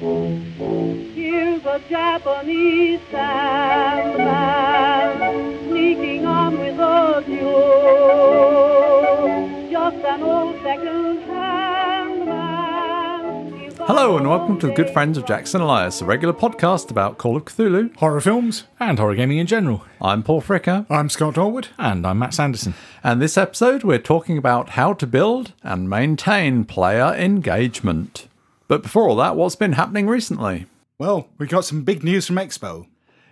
Here's a Japanese sandman sneaking on with a mule. Just an old second-hand man. He's Hello and welcome to the Good Friends of Jackson Elias, a regular podcast about Call of Cthulhu. horror films. and horror gaming in general. I'm Paul Fricker, I'm Scott Dorward. And I'm Matt Sanderson. and this episode we're talking about how to build and maintain player engagement. But before all that, what's been happening recently? Well, we got some big news from Expo.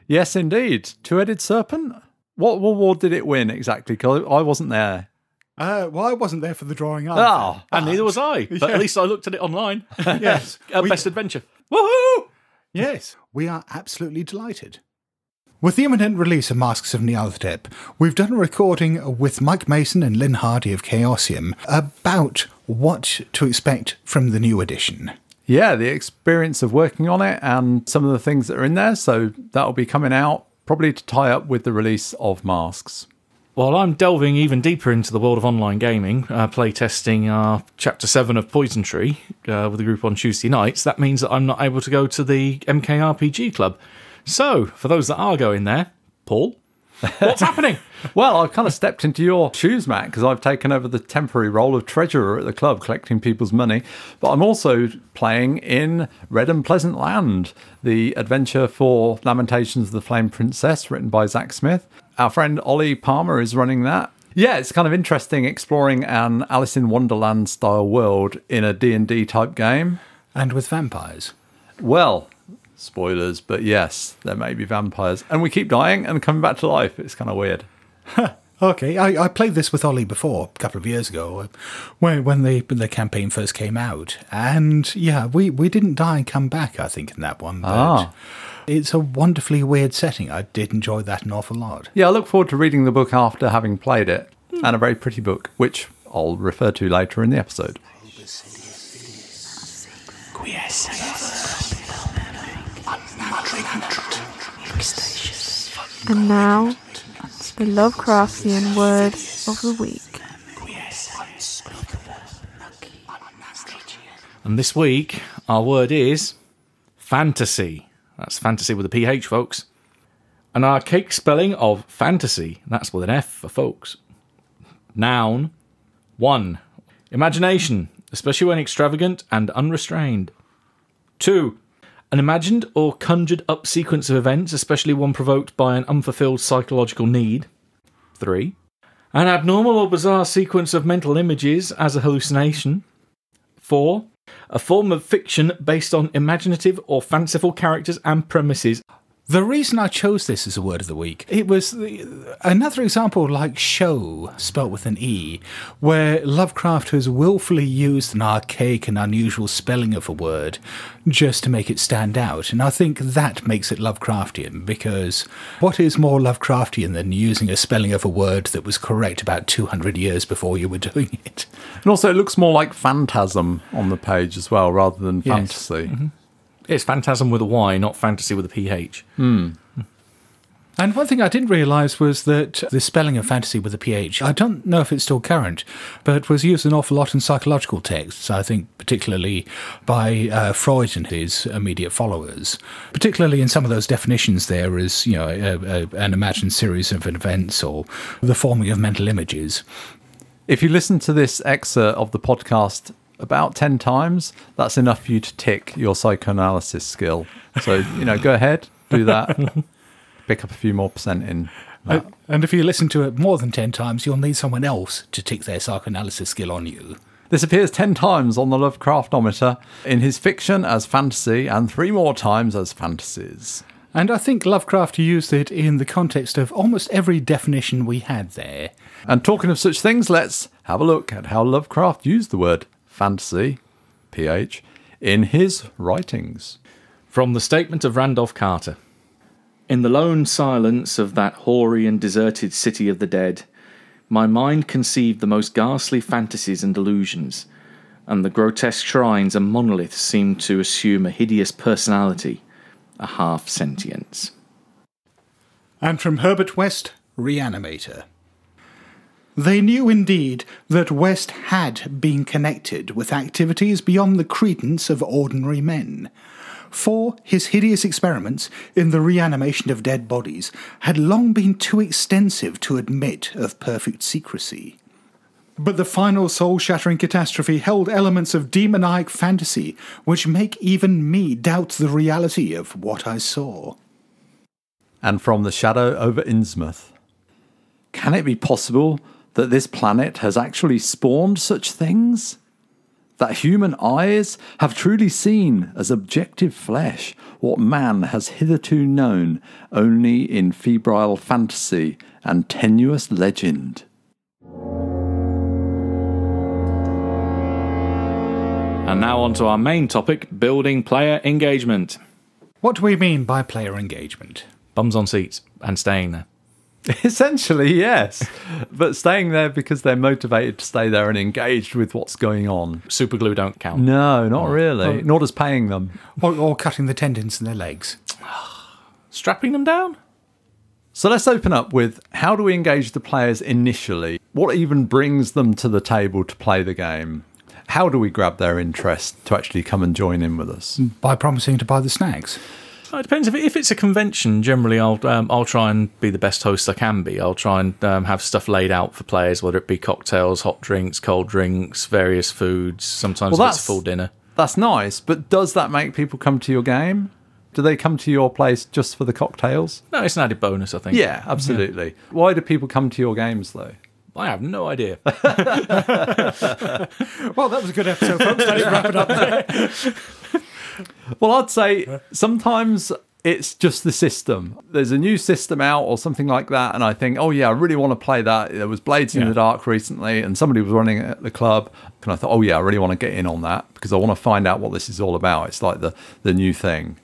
Yes, indeed. Two Headed Serpent? What award did it win exactly? Because I wasn't there. Uh, well, I wasn't there for the drawing either. Oh, And neither was I, but Yeah. at least I looked at it online. yes. Uh, we- Best adventure. Woohoo! yes. We are absolutely delighted. With the imminent release of Masks of Nyarlathotep, we've done a recording with Mike Mason and Lynne Hardy of Chaosium about what to expect from the new edition. Yeah, the experience of working on it and some of the things that are in there. So that'll be coming out probably to tie up with the release of Masks. While I'm delving even deeper into the world of online gaming, uh, playtesting our Chapter 7 of Poison Tree uh, with a group on Tuesday nights, that means that I'm not able to go to the MKRPG Club. So, for those that are going there, Paul, what's happening? Well, I've kind of stepped into your shoes, Matt, because I've taken over the temporary role of treasurer at the club, collecting people's money. But I'm also playing in Red and Pleasant Land, the adventure for Lamentations of the Flame Princess, written by Zak Smith. Our friend Ollie Palmer is running that. Yeah, it's kind of interesting exploring an Alice in Wonderland style world in a D&D type game. And with vampires. Well, spoilers, but yes, there may be vampires. And we keep dying and coming back to life. It's kind of weird. Okay, I, I played this with Ollie before, a couple of years ago, uh, when when the the campaign first came out, and yeah, we, we didn't die and come back. I think in that one, but Ah. it's a wonderfully weird setting. I did enjoy that an awful lot. Yeah, I look forward to reading the book after having played it, and a very pretty book, which I'll refer to later in the episode. And now, the Lovecraftian word of the week. And this week, our word is fantasy. That's fantasy with a PH, folks. An archaic spelling of fantasy. That's with an F for folks. Noun 1. Imagination, especially when extravagant and unrestrained. 2. An imagined or conjured up sequence of events, especially one provoked by an unfulfilled psychological need. 3. An abnormal or bizarre sequence of mental images as a hallucination. 4. A form of fiction based on imaginative or fanciful characters and premises. The reason I chose this as a word of the week, it was the, another example like show, spelt with an E, where Lovecraft has willfully used an archaic and unusual spelling of a word just to make it stand out. And I think that makes it Lovecraftian, because what is more Lovecraftian than using a spelling of a word that was correct about 200 years before you were doing it? And also, it looks more like phantasm on the page as well, rather than Yes. fantasy. Mm-hmm. It's phantasm with a Y, not fantasy with a PH. And one thing I didn't realise was that the spelling of fantasy with a PH, I don't know if it's still current, but was used an awful lot in psychological texts, I think particularly by uh, Freud and his immediate followers. Particularly in some of those definitions there is, you know, a, a, an imagined series of events or the forming of mental images. If you listen to this excerpt of the podcast about 10 times, that's enough for you to tick your psychoanalysis skill. So, you know, go ahead, do that, pick up a few more percent in. that. And if you listen to it more than 10 times, you'll need someone else to tick their psychoanalysis skill on you. This appears 10 times on the Lovecraftometer in his fiction as fantasy and three more times as fantasies. And I think Lovecraft used it in the context of almost every definition we had there. And talking of such things, let's have a look at how Lovecraft used the word fantasy, PH, in his writings. From the statement of Randolph Carter In the lone silence of that hoary and deserted city of the dead, my mind conceived the most ghastly fantasies and delusions, and the grotesque shrines and monoliths seemed to assume a hideous personality, a half sentience. And from Herbert West, Reanimator. They knew indeed that West had been connected with activities beyond the credence of ordinary men. For his hideous experiments in the reanimation of dead bodies had long been too extensive to admit of perfect secrecy. But the final soul shattering catastrophe held elements of demoniac fantasy which make even me doubt the reality of what I saw. And from the shadow over Innsmouth. Can it be possible that this planet has actually spawned such things? That human eyes have truly seen as objective flesh what man has hitherto known only in febrile fantasy and tenuous legend? And now on to our main topic building player engagement. What do we mean by player engagement? Bums on seats and staying there. Essentially, yes. but staying there because they're motivated to stay there and engaged with what's going on. Super glue don't count. No, not really. Nor does paying them. Or, or cutting the tendons in their legs? Strapping them down? So let's open up with how do we engage the players initially? What even brings them to the table to play the game? How do we grab their interest to actually come and join in with us? By promising to buy the snacks. It depends. If, if it's a convention, generally I'll um, I'll try and be the best host I can be. I'll try and um, have stuff laid out for players, whether it be cocktails, hot drinks, cold drinks, various foods. Sometimes Well, if it's a that's- full dinner. That's nice, but does that make people come to your game? Do they come to your place just for the cocktails? No, it's an added bonus, I think. Yeah, absolutely. Why do people come to your games though? I have no idea. Well, that was a good episode, folks. Let's wrap it up. Well, I'd say sometimes it's just the system. There's a new system out or something like that, and I think, oh yeah, I really want to play that. There was Blades in the Dark recently, and somebody was running it at the club, and I thought, oh yeah, I really want to get in on that because I want to find out what this is all about. It's like the the new thing.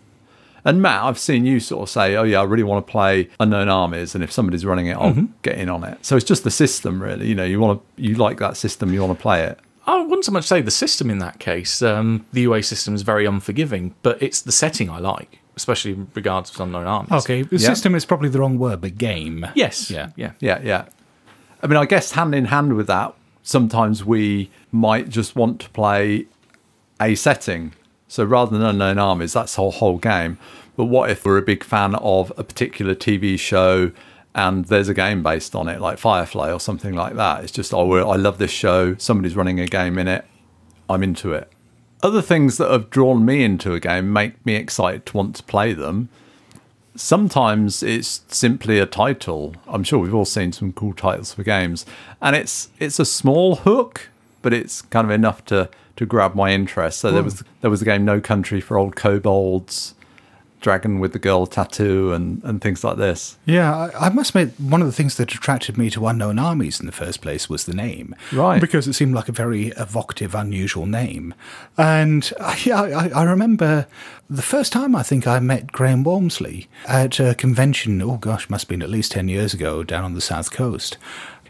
And Matt, I've seen you sort of say, "Oh yeah, I really want to play Unknown Armies," and if somebody's running it, I'll mm-hmm. get in on it. So it's just the system, really. You know, you want to, you like that system, you want to play it. I wouldn't so much say the system in that case. Um, the UA system is very unforgiving, but it's the setting I like, especially in regards to Unknown Armies. Okay, the Yeah. system is probably the wrong word, but game. Yes. Yeah. Yeah. Yeah, yeah. I mean, I guess hand in hand with that, sometimes we might just want to play a setting. So rather than Unknown Armies, that's our whole game. But what if we're a big fan of a particular TV show and there's a game based on it, like Firefly or something like that? It's just, oh, I love this show. Somebody's running a game in it. I'm into it. Other things that have drawn me into a game make me excited to want to play them sometimes it's simply a title. I'm sure we've all seen some cool titles for games, and it's it's a small hook, but it's kind of enough to to grab my interest. So there hmm. was there was the game No Country for Old Kobolds, Dragon with the Girl Tattoo, and and things like this. Yeah, I, I must admit, one of the things that attracted me to Unknown Armies in the first place was the name. Right. Because it seemed like a very evocative, unusual name. And uh, yeah, I, I remember the first time I think I met Graham Walmsley at a convention, oh gosh, must have been at least 10 years ago down on the south coast.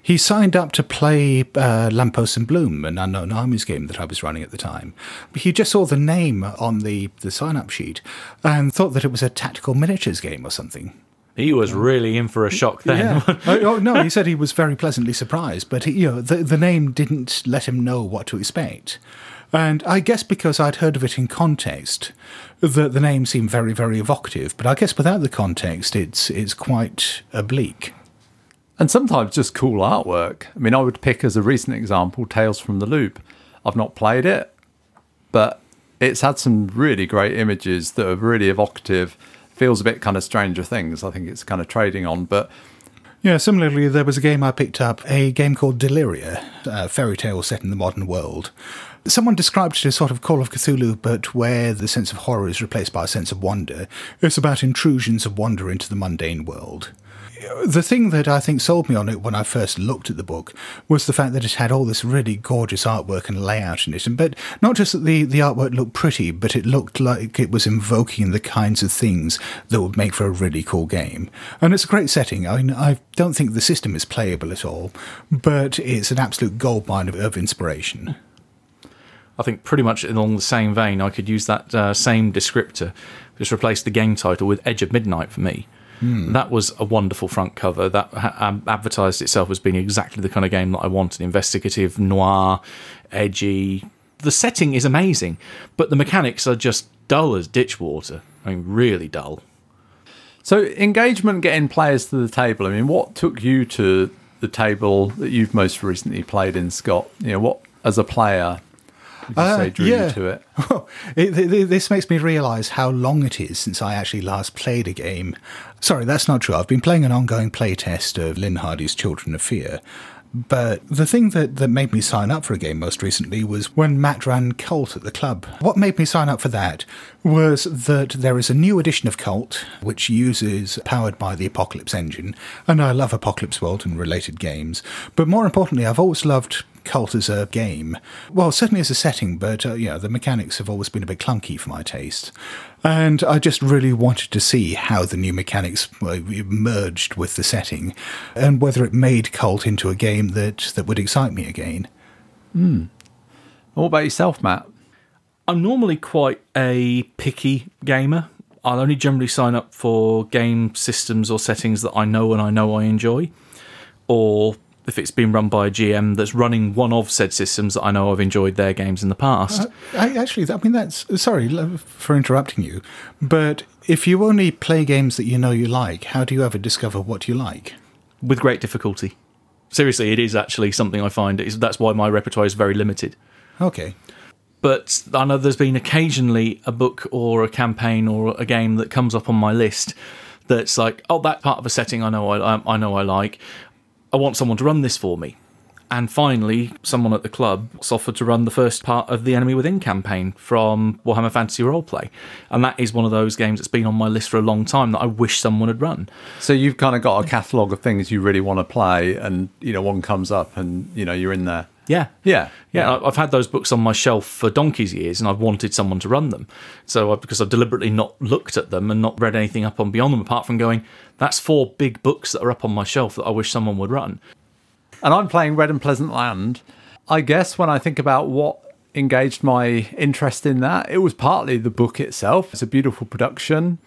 He signed up to play uh, Lampposts in Bloom, an Unknown Armies game that I was running at the time. He just saw the name on the, the sign up sheet and thought that it was a tactical miniatures game or something. He was really in for a shock then. Yeah. oh, oh, no, he said he was very pleasantly surprised, but he, you know, the the name didn't let him know what to expect. And I guess because I'd heard of it in context, the the name seemed very very evocative. But I guess without the context, it's it's quite oblique. And sometimes just cool artwork. I mean, I would pick as a recent example Tales from the Loop. I've not played it, but it's had some really great images that are really evocative. Feels a bit kind of Stranger Things. I think it's kind of trading on, but Yeah, similarly, there was a game I picked up, a game called Deliria, a fairy tale set in the modern world. Someone described it as sort of Call of Cthulhu, but where the sense of horror is replaced by a sense of wonder. It's about intrusions of wonder into the mundane world. The thing that I think sold me on it when I first looked at the book was the fact that it had all this really gorgeous artwork and layout in it. And but not just that the, the artwork looked pretty, but it looked like it was invoking the kinds of things that would make for a really cool game. And it's a great setting. I mean, I don't think the system is playable at all, but it's an absolute goldmine of, of inspiration. I think pretty much along the same vein, I could use that uh, same descriptor, just replace the game title with Edge of Midnight for me. That was a wonderful front cover that ha- um, advertised itself as being exactly the kind of game that I wanted investigative, noir, edgy, the setting is amazing, but the mechanics are just dull as ditch water. I mean, really dull. So engagement getting players to the table. I mean, what took you to the table that you've most recently played in, Scott? You know, what as a player would you Uh, say drew yeah. you to it? It, th- th- this makes me realise how long it is since I actually last played a game. Sorry, that's not true. I've been playing an ongoing playtest of Lynne Hardy's Children of Fear. But the thing that, that made me sign up for a game most recently was when Matt ran Cult at the club. What made me sign up for that was that there is a new edition of Cult which uses powered by the Apocalypse engine, and I love Apocalypse World and related games. But more importantly, I've always loved Cult as a game. Well, certainly as a setting, but uh, you know, the mechanics have always been a bit clunky for my taste. And I just really wanted to see how the new mechanics uh, merged with the setting, and whether it made Cult into a game that, that would excite me again. What about yourself, Matt? I'm normally quite a picky gamer. I'll only generally sign up for game systems or settings that I know and I know I enjoy, or if it's been run by a GM that's running one of said systems that I know I've enjoyed their games in the past. Uh, I, actually, I mean, that's sorry for interrupting you, but if you only play games that you know you like, how do you ever discover what you like? with great difficulty. Seriously, it is actually something I find. Is that's why my repertoire is very limited. Okay. But I know there's been occasionally a book or a campaign or a game that comes up on my list that's like, oh, that part of a setting I know I, I know I like. I want someone to run this for me. And finally, someone at the club was offered to run the first part of the Enemy Within campaign from Warhammer Fantasy Roleplay. And that is one of those games that's been on my list for a long time that I wish someone had run. So you've kind of got a catalogue of things you really want to play, and you know one comes up, and you know you're in there. Yeah. Yeah, Yeah, I've had those books on my shelf for donkey's years, and I've wanted someone to run them. So I, because I've deliberately not looked at them and not read anything up on beyond them, apart from going, that's four big books that are up on my shelf that I wish someone would run. And I'm playing Red and Pleasant Land. I guess when I think about what engaged my interest in that, it was partly the book itself. It's a beautiful production.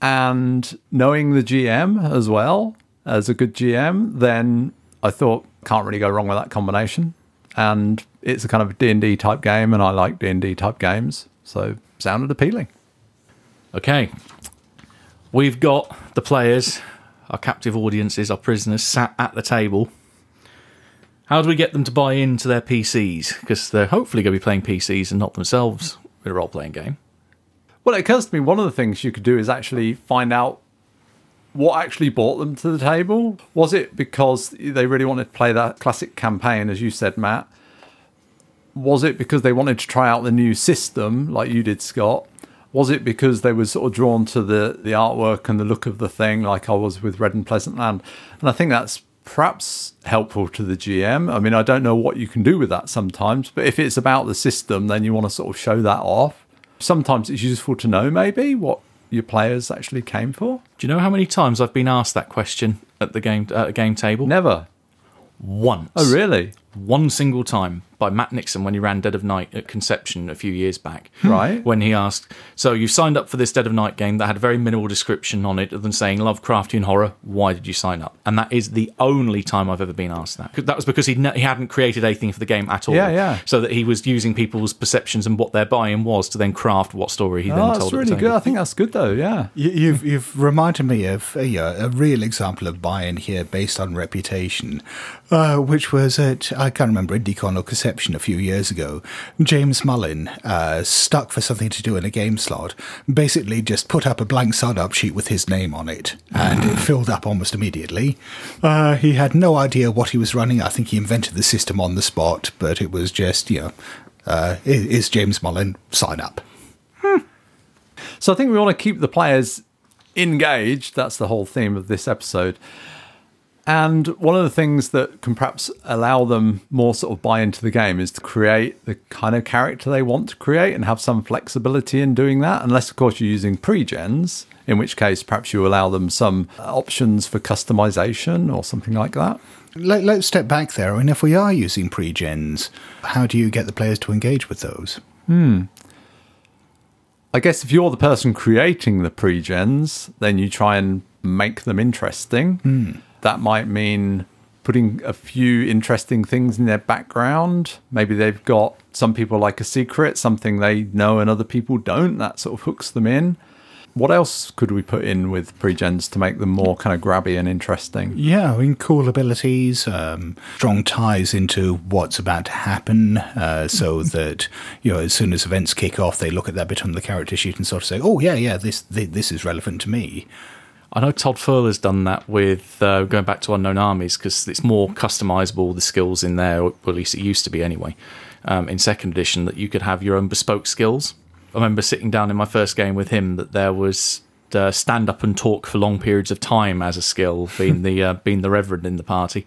And knowing the GM as well as a good GM, then I thought can't really go wrong with that combination. And it's a kind of D&D type game and I like D&D type games, so sounded appealing. Okay, we've got the players, our captive audiences, our prisoners sat at the table. How do we get them to buy into their PCs? Because they're hopefully going to be playing PCs and not themselves in a role playing game. Well, it occurs to me one of the things you could do is actually find out what actually brought them to the table. Was it because they really wanted to play that classic campaign, as you said, Matt? Was it because they wanted to try out the new system, like you did, Scott? Was it because they were sort of drawn to the, the artwork and the look of the thing, like I was with Red and Pleasant Land? And I think that's perhaps helpful to the GM. I mean, I don't know what you can do with that sometimes, but if it's about the system, then you want to sort of show that off. Sometimes it's useful to know maybe what your players actually came for. Do you know how many times I've been asked that question at the game at a game table? Never. Once. Oh, really? One single time by Matt Nixon when he ran Dead of Night at Conception a few years back. Hmm. Right. When he asked, So you signed up for this Dead of Night game that had a very minimal description on it other than saying Lovecraftian horror. Why did you sign up? And that is the only time I've ever been asked that. That was because he'd ne- he hadn't created anything for the game at all. Yeah, yeah. So that he was using people's perceptions and what their buy-in was to then craft what story he then Oh, told. that's really table. good. I think that's good though. Yeah. You, you've you've reminded me of a, a real example of buy-in here based on reputation, uh, which was at I can't remember IndieCon or Conception a few years ago. James Mullin, uh, stuck for something to do in a game slot, basically just put up a blank sign-up sheet with his name on it, and it filled up almost immediately. Uh, he had no idea what he was running. I think he invented the system on the spot, but it was just you know, uh, is James Mullin sign up. So I think we want to keep the players engaged. That's the whole theme of this episode. And one of the things that can perhaps allow them more sort of buy into the game is to create the kind of character they want to create and have some flexibility in doing that. Unless, of course, you're using pre-gens, in which case perhaps you allow them some options for customization or something like that. Let, let's step back there. I mean, if we are using pre-gens, how do you get the players to engage with those? Hmm. I guess if you're the person creating the pre-gens, then you try and make them interesting. That might mean putting a few interesting things in their background. Maybe they've got some people like a secret, something they know and other people don't. That sort of hooks them in. What else could we put in with pre-gens to make them more kind of grabby and interesting? Yeah, I mean, cool abilities, um, strong ties into what's about to happen, uh, so that you know, as soon as events kick off, they look at that bit on the character sheet and sort of say, "Oh, yeah, yeah, this this, this is relevant to me." I know Todd Furler's done that with uh, going back to Unknown Armies because it's more customizable, the skills in there, or at least it used to be anyway, um, in second edition, that you could have your own bespoke skills. I remember sitting down in my first game with him that there was uh, stand up and talk for long periods of time as a skill, being the uh, being the reverend in the party.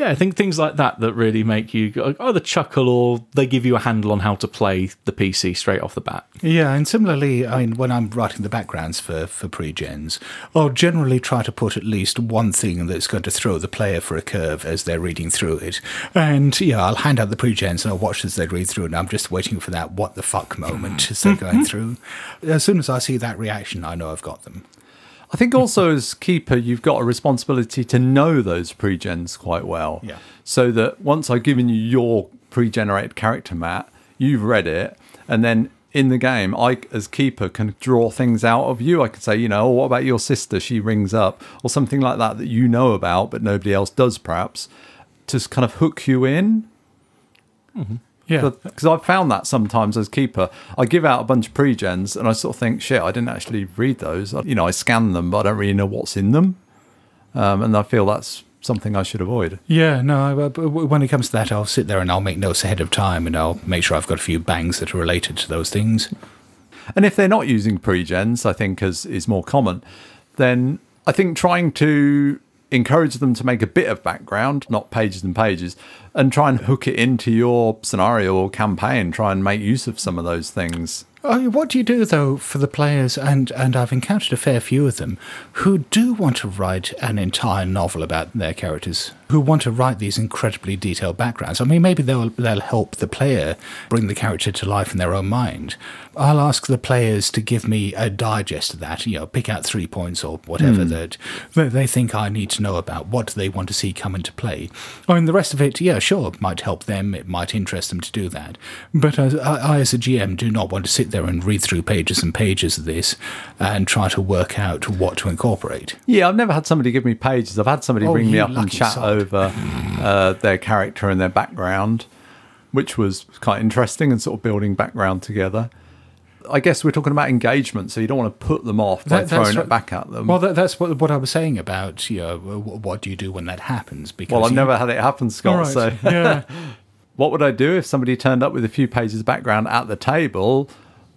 Yeah, I think things like that that really make you either chuckle or they give you a handle on how to play the PC straight off the bat. Yeah, and similarly, I mean, when I'm writing the backgrounds for, for pre-gens, I'll generally try to put at least one thing that's going to throw the player for a curve as they're reading through it. And yeah, I'll hand out the pre-gens and I'll watch as they read through, and I'm just waiting for that what the fuck moment as they're mm-hmm. going through. As soon as I see that reaction, I know I've got them. I think also as keeper, you've got a responsibility to know those pre-gens quite well. Yeah. So that once I've given you your pre-generated character mat, you've read it, and then in the game, I as keeper can draw things out of you. I could say, you know, oh, what about your sister? She rings up, or something like that that you know about, but nobody else does, perhaps, to kind of hook you in. Mm-hmm. Yeah. Because I've found that sometimes as keeper, I give out a bunch of pre-gens and I sort of think, shit, I didn't actually read those. You know, I scan them, but I don't really know what's in them. Um, and I feel that's something I should avoid. Yeah, no, I- when it comes to that, I'll sit there and I'll make notes ahead of time and I'll make sure I've got a few bangs that are related to those things. And if they're not using pre-gens, I think as is more common, then I think trying to encourage them to make a bit of background, not pages and pages, and try and hook it into your scenario or campaign, try and make use of some of those things. Oh, what do you do though for the players? And and I've encountered a fair few of them who do want to write an entire novel about their characters, who want to write these incredibly detailed backgrounds. I mean, maybe they'll they'll help the player bring the character to life in their own mind. I'll ask the players to give me a digest of that. You know, pick out three points or whatever hmm. that that they think I need to know about. What do they want to see come into play? I mean, the rest of it, yeah, sure, it might help them. It might interest them to do that. But as, I, I, as a GM, do not want to sit there and read through pages and pages of this and try to work out what to incorporate. Yeah, I've never had somebody give me pages. I've had somebody Oh, bring me up and chat sod. over uh, their character and their background, which was quite interesting and sort of building background together. I guess we're talking about engagement, so you don't want to put them off by That- throwing right. it back at them. Well, that, that's what, what I was saying about, you know, wh- what do you do when that happens? Because Well, I've you- never had it happen, Scott. Right. So, yeah. what would I do if somebody turned up with a few pages of background at the table?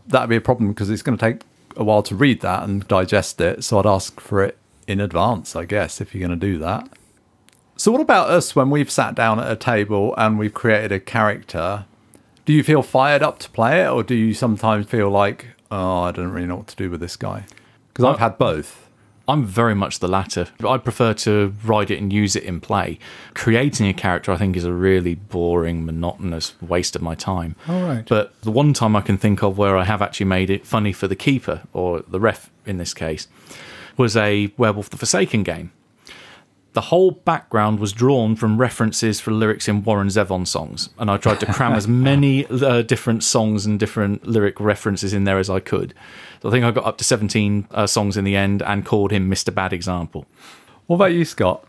That'd be a problem because it's going to take a while to read that and digest it. So I'd ask for it in advance, I guess, if you're going to do that. So, what about us when we've sat down at a table and we've created a character? Do you feel fired up to play it, or do you sometimes feel like, oh, I don't really know what to do with this guy? Because I've Uh, had both. I'm very much the latter. I prefer to ride it and use it in play. Creating a character, I think, is a really boring, monotonous waste of my time. All right. But the one time I can think of where I have actually made it funny for the keeper, or the ref in this case, was a Werewolf the Forsaken game. The whole background was drawn from references for lyrics in Warren Zevon songs, and I tried to cram as many uh, different songs and different lyric references in there as I could. So I think I got up to 17 uh, songs in the end and called him Mr. Bad Example. What about you, Scott?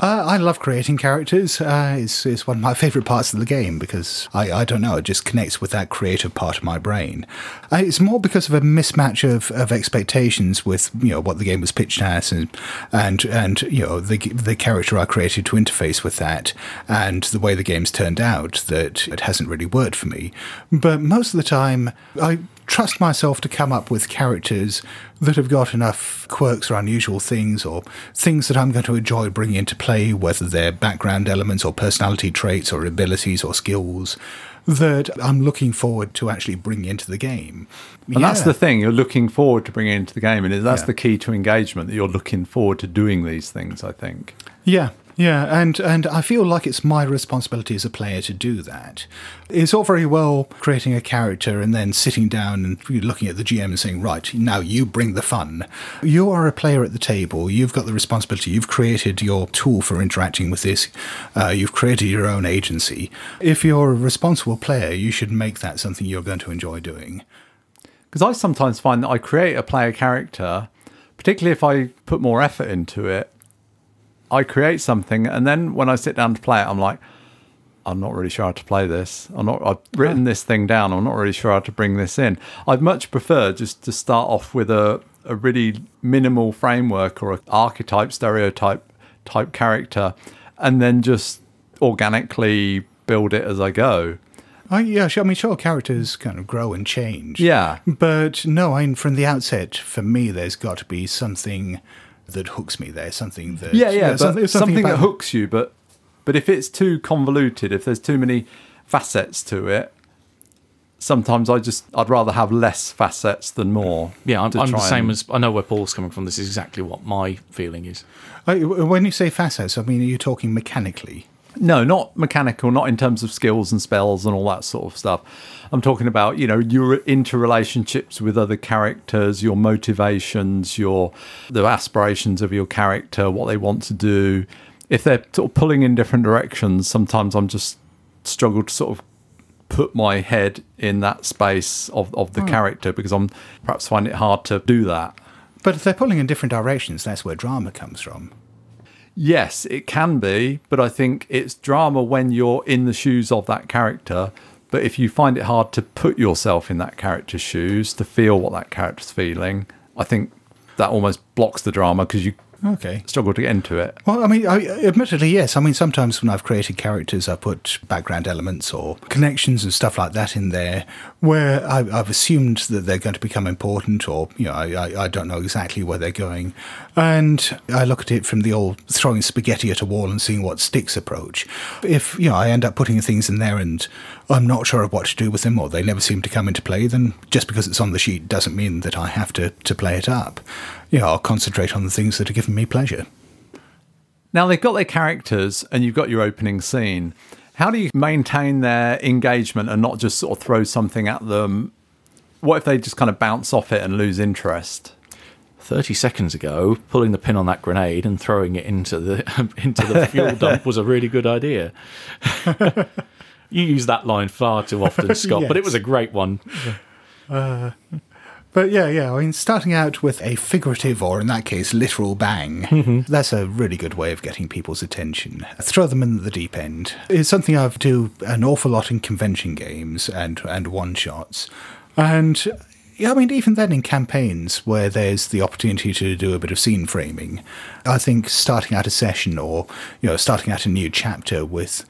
Uh, I love creating characters. Uh, it's, it's one of my favourite parts of the game because I, I don't know, it just connects with that creative part of my brain. Uh, it's more because of a mismatch of, of expectations with you know what the game was pitched as and and and you know the the character I created to interface with that and the way the game's turned out that it hasn't really worked for me. But most of the time, I trust myself to come up with characters that have got enough quirks or unusual things or things that I'm going to enjoy bringing into play, whether they're background elements or personality traits or abilities or skills that I'm looking forward to actually bring into the game. And that's the thing you're looking forward to bringing into the game, and that's Yeah. the key to engagement that you're looking forward to doing these things. I think. Yeah. Yeah, and, and I feel like it's my responsibility as a player to do that. It's all very well creating a character and then sitting down and looking at the GM and saying, right, now you bring the fun. You are a player at the table. You've got the responsibility. You've created your tool for interacting with this. Uh, you've created your own agency. If you're a responsible player, you should make that something you're going to enjoy doing. Because I sometimes find that I create a player character, particularly if I put more effort into it. I create something, and then when I sit down to play it, I'm like, I'm not really sure how to play this. I'm not. I've written this thing down. I'm not really sure how to bring this in. I'd much prefer just to start off with a a really minimal framework or an archetype, stereotype type character, and then just organically build it as I go. I, yeah, sure, I mean, sure, characters kind of grow and change. Yeah. But no, I mean, from the outset, for me, there's got to be something that hooks me there, something that. Yeah, yeah, but something, something, that about- hooks you. But but if it's too convoluted, if there's too many facets to it, sometimes I just I'd rather have less facets than more. Yeah, I'm, I'm the same and- as I know where Paul's coming from. This is exactly what my feeling is. When you say facets, I mean, are you talking mechanically? No, not mechanical, not in terms of skills and spells and all that sort of stuff. I'm talking about, you know, your interrelationships with other characters, your motivations, your the aspirations of your character, what they want to do. If they're sort of pulling in different directions, sometimes I'm just struggle to sort of put my head in that space of, of the hmm. character because I'm perhaps find it hard to do that. But if they're pulling in different directions, that's where drama comes from. Yes, it can be, but I think it's drama when you're in the shoes of that character. But if you find it hard to put yourself in that character's shoes, to feel what that character's feeling, I think that almost blocks the drama because you Okay. struggle to get into it. Well, I mean, I, admittedly, yes. I mean, sometimes when I've created characters, I put background elements or connections and stuff like that in there, where I, I've assumed that they're going to become important, or you know, I, I, I don't know exactly where they're going, and I look at it from the old throwing spaghetti at a wall and seeing what sticks approach. If you know, I end up putting things in there and I'm not sure of what to do with them, or they never seem to come into play, then just because it's on the sheet doesn't mean that I have to to play it up. You know, I'll concentrate on the things that are giving me pleasure. Now they've got their characters and you've got your opening scene. How do you maintain their engagement and not just sort of throw something at them? What if they just kind of bounce off it and lose interest? 30 seconds ago, pulling the pin on that grenade and throwing it into the into the fuel dump was a really good idea. you use that line far too often, Scott, but it was a great one. Uh, but yeah, yeah. I mean, starting out with a figurative, or in that case, literal bang, mm-hmm. that's a really good way of getting people's attention. Throw them in the deep end. It's something I do an awful lot in convention games and, and one shots. And yeah, I mean, even then in campaigns where there's the opportunity to do a bit of scene framing, I think starting out a session or, you know, starting out a new chapter with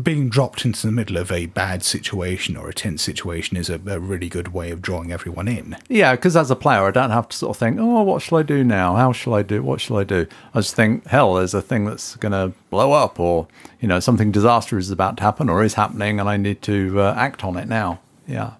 being dropped into the middle of a bad situation or a tense situation is a, a really good way of drawing everyone in. Yeah, because as a player, I don't have to sort of think, oh, what shall I do now? How shall I do? What shall I do? I just think, hell, there's a thing that's going to blow up, or you know, something disastrous is about to happen, or is happening, and I need to uh, act on it now. Yeah.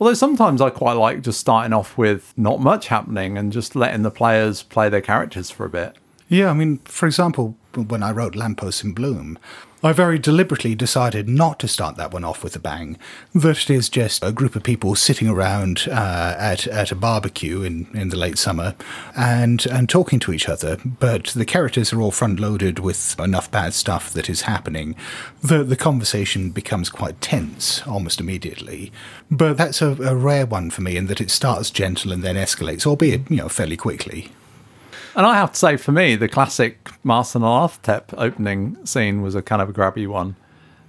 Although sometimes I quite like just starting off with not much happening and just letting the players play their characters for a bit. Yeah, I mean, for example, when I wrote Lampposts in Bloom, I very deliberately decided not to start that one off with a bang. That it is just a group of people sitting around uh, at at a barbecue in, in the late summer, and and talking to each other. But the characters are all front loaded with enough bad stuff that is happening that the conversation becomes quite tense almost immediately. But that's a, a rare one for me in that it starts gentle and then escalates, albeit you know fairly quickly. And I have to say, for me, the classic Masks of Nyarlathotep opening scene was a kind of a grabby one.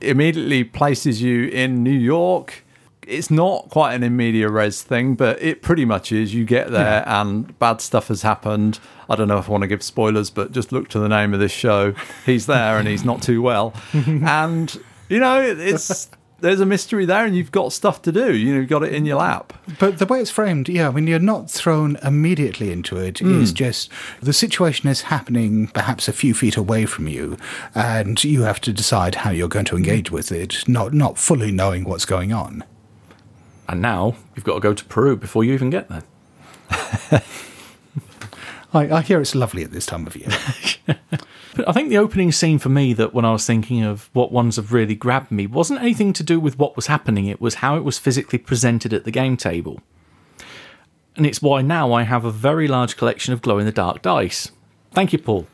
It immediately places you in New York. It's not quite an immediate res thing, but it pretty much is. You get there and bad stuff has happened. I don't know if I want to give spoilers, but just look to the name of this show. He's there and he's not too well. and, you know, it's. There's a mystery there, and you've got stuff to do. You know, you've got it in your lap. But the way it's framed, yeah, when you're not thrown immediately into it it, is Hmm. just the situation is happening perhaps a few feet away from you, and you have to decide how you're going to engage with it, not not fully knowing what's going on. And now you've got to go to Peru before you even get there. I, I hear it's lovely at this time of year. I think the opening scene for me that when I was thinking of what ones have really grabbed me wasn't anything to do with what was happening, it was how it was physically presented at the game table. And it's why now I have a very large collection of glow in the dark dice. Thank you, Paul.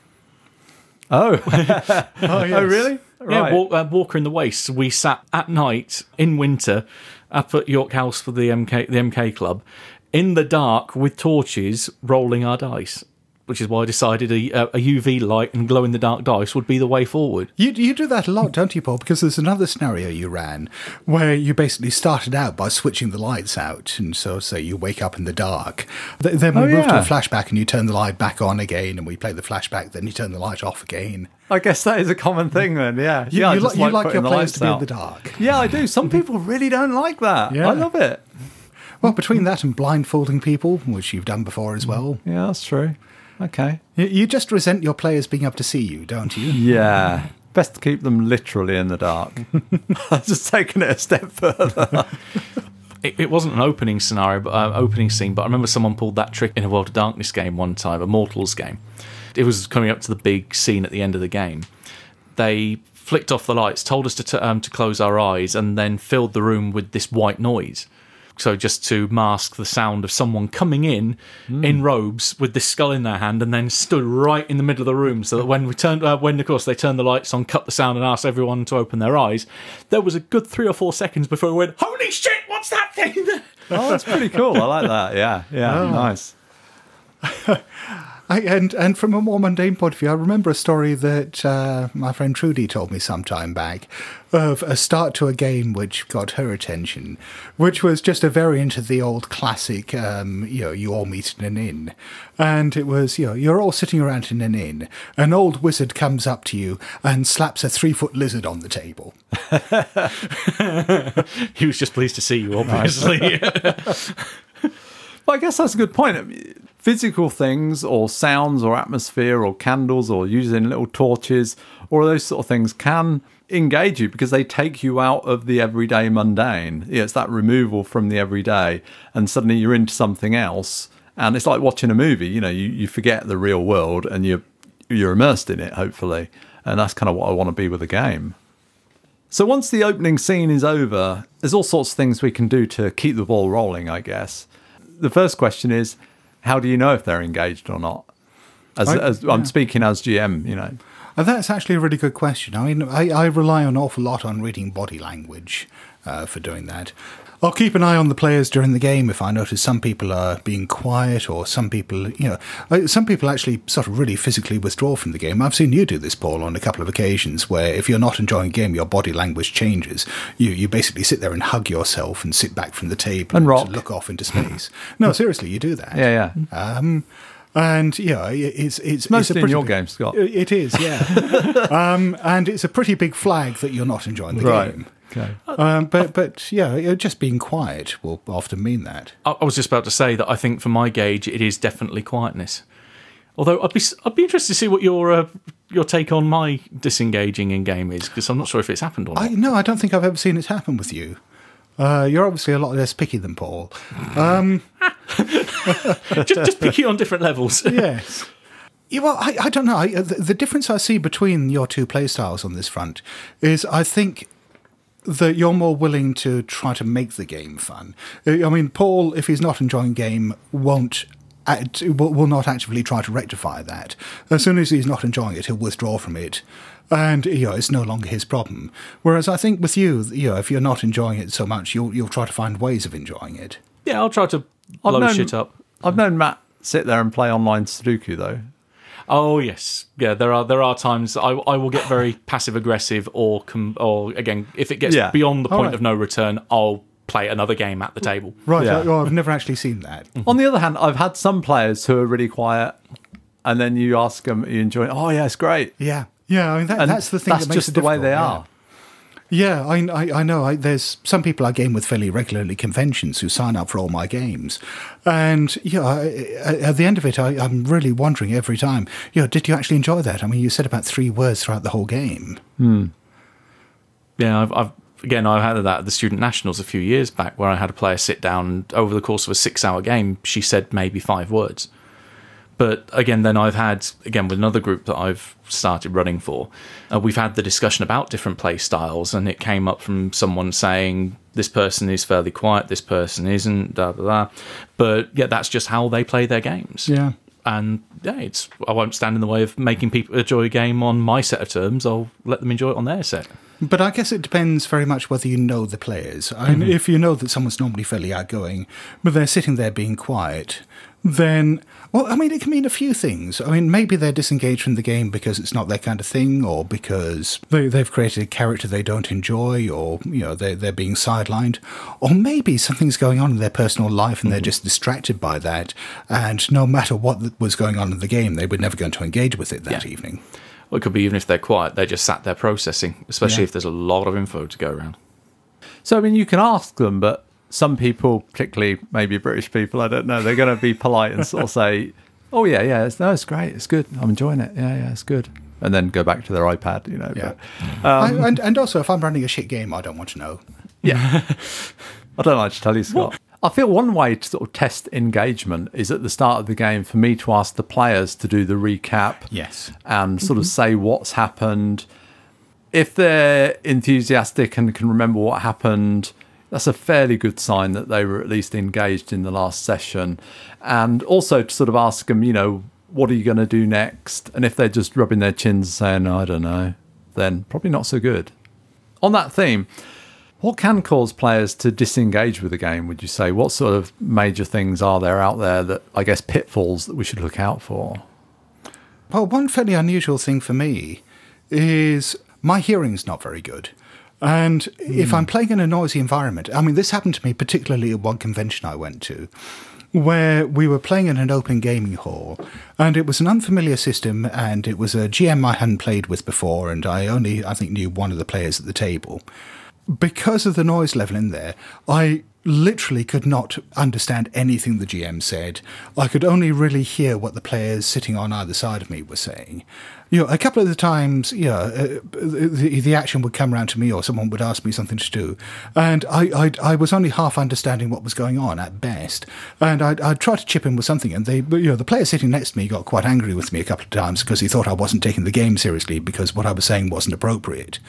Oh, oh, really? Yeah, Right. Wa- uh, Walker in the Wastes. We sat at night in winter up at York House for the MK the MK Club in the dark with torches rolling our dice, which is why I decided a, a UV light and glow in the dark dice would be the way forward. You, you do that a lot, don't you, Paul? Because there's another scenario you ran where you basically started out by switching the lights out. And so, say, you wake up in the dark. Th- Then we Oh, move to a flashback and you turn the light back on again, and we play the flashback, then you turn the light off again. I guess that is a common thing then. Yeah, You, yeah. You, just li- you like putting your the players to be in the dark. Yeah, I do. Some people really don't like that. Yeah. I love it. Well, between that and blindfolding people, which you've done before as well, Yeah, that's true. Okay. you, you just resent your players being able to see you, don't you? Yeah. Best to keep them literally in the dark. I've just taken it a step further. It, it wasn't an opening scenario, but uh, opening scene. But I remember someone pulled that trick in a World of Darkness game one time, a Mortals game. It was coming up to the big scene at the end of the game. They flicked off the lights, told us to t- um, to close our eyes, and then filled the room with this white noise. So just to mask the sound of someone coming in in robes with this skull in their hand, and then stood right in the middle of the room, so that when we turned, uh, when of course they turned the lights on, cut the sound, and asked everyone to open their eyes, there was a good three or four seconds before we went, "Holy shit! What's that thing?" oh, that's pretty cool. I like that. Yeah. Yeah. Nice. I, and and from a more mundane point of view, I remember a story that uh, my friend Trudy told me some time back of a start to a game which got her attention, which was just a variant of the old classic, um, you know, you all meet in an inn, and it was you know you're all sitting around in an inn, an old wizard comes up to you and slaps a three foot lizard on the table. he was just pleased to see you, obviously. But I guess that's a good point. I mean, Physical things, or sounds, or atmosphere, or candles, or using little torches, all those sort of things can engage you because they take you out of the everyday mundane. Yeah, it's that removal from the everyday, and suddenly you're into something else. And it's like watching a movie. You know, you, you forget the real world and you're you're immersed in it. Hopefully, and that's kind of what I want to be with a game. So once the opening scene is over, there's all sorts of things we can do to keep the ball rolling, I guess. The first question is, how do you know if they're engaged or not? As, I- as I'm speaking as GM, you know. And that's actually a really good question. I mean, I, I rely an awful lot on reading body language uh, for doing that. I'll keep an eye on the players during the game if I notice some people are being quiet or some people, you know, some people actually sort of really physically withdraw from the game. I've seen you do this, Paul, on a couple of occasions where if you're not enjoying a game, your body language changes. You you basically sit there and hug yourself and sit back from the table And rock. look off into space. no, seriously, you do that. Yeah, yeah. Um, and yeah, it- it's it's mostly it's a in your big- game, Scott. It is, yeah. um, and it's a pretty big flag that you're not enjoying the game. Okay. Um, but but yeah, just being quiet will often mean that. I was just about to say that I think for my gauge, it is definitely quietness. Although I'd be I'd be interested to see what your uh, your take on my disengaging in game is because I'm not sure if it's happened or not. I no, I don't think I've ever seen it happen with you. Uh, you're obviously a lot less picky than Paul. just, just picky on different levels. Yes. Yeah, well, I, I don't know. I, the, the difference I see between your two playstyles on this front is I think that you're more willing to try to make the game fun. I mean, Paul, if he's not enjoying game, won't. Act, will, will not actively try to rectify that. As soon as he's not enjoying it, he'll withdraw from it, and you know it's no longer his problem. Whereas I think with you, you know, if you're not enjoying it so much, you'll you'll try to find ways of enjoying it. yeah, I'll try to blow known- shit up. I've known Matt sit there and play online Sudoku though. Oh yes, yeah. There are there are times I I will get very passive aggressive or com- or again if it gets Yeah. beyond the All point right. of no return, I'll play another game at the mm. table. Right? Yeah. I, well, I've never actually seen that. Mm-hmm. On the other hand, I've had some players who are really quiet, and then you ask them, "You enjoy?" it? Oh, yeah, it's great. Yeah, yeah. I mean, that, And that's the thing. That's that makes just it the way they difficult, are. Yeah, I, I, I know. I, there's some people I game with fairly regularly, conventions, who sign up for all my games, and yeah, I, at the end of it, I, I'm really wondering every time. You know, did you actually enjoy that? I mean, you said about three words throughout the whole game. Hmm. Yeah, I've, I've again I had that at the student nationals a few years back where I had a player sit down and over the course of a six hour game she said maybe five words. But again, then I've had again with another group that I've started running for, uh, we've had the discussion about different play styles, and it came up from someone saying this person is fairly quiet, this person isn't, blah blah blah. But yeah, that's just how they play their games. Yeah. and yeah, it's I won't stand in the way of making people enjoy a game on my set of terms. I'll let them enjoy it on their set. But I guess it depends very much whether you know the players. I mean, if you know that someone's normally fairly outgoing, but they're sitting there being quiet, then, well, I mean, it can mean a few things. I mean, maybe they're disengaged from the game because it's not their kind of thing, or because they, they've created a character they don't enjoy, or, you know, they're, they're being sidelined. Or maybe something's going on in their personal life and they're mm-hmm. just distracted by that, and no matter what was going on in the game, they were never going to engage with it that Yeah. evening. Or it could be even if they're quiet, they just sat there processing, especially Yeah. if there's a lot of info to go around. So I mean, you can ask them, but some people, particularly maybe British people, I don't know, they're going to be polite and sort of say, "Oh yeah, yeah, it's, no, it's great, it's good, I'm enjoying it, yeah, yeah, it's good," and then go back to their iPad, you know. Yeah. But, um, I, and, and also, if I'm running a shit game, I don't want to know. yeah, I don't like to tell you, Scott. I feel one way to sort of test engagement is at the start of the game for me to ask the players to do the recap. Yes. and sort of say what's happened. If they're enthusiastic and can remember what happened, that's a fairly good sign that they were at least engaged in the last session. And also to sort of ask them, you know, what are you going to do next? And if they're just rubbing their chins saying, I don't know, then probably not so good. On that theme, what can cause players to disengage with the game, would you say? What sort of major things are there out there that, I guess, pitfalls that we should look out for? Well, one fairly unusual thing for me is my hearing's not very good. And if hmm. I'm playing in a noisy environment, I mean, this happened to me particularly at one convention I went to, where we were playing in an open gaming hall, and it was an unfamiliar system, and it was a GM I hadn't played with before, and I only, I think, knew one of the players at the table. Because of the noise level in there, I literally could not understand anything the GM said. I could only really hear what the players sitting on either side of me were saying. You know, a couple of the times, know, uh, the, the action would come round to me or someone would ask me something to do. And I, I, I was only half understanding what was going on at best. And I'd, I'd try to chip in with something. And they, you know, the player sitting next to me got quite angry with me a couple of times because he thought I wasn't taking the game seriously because what I was saying wasn't appropriate.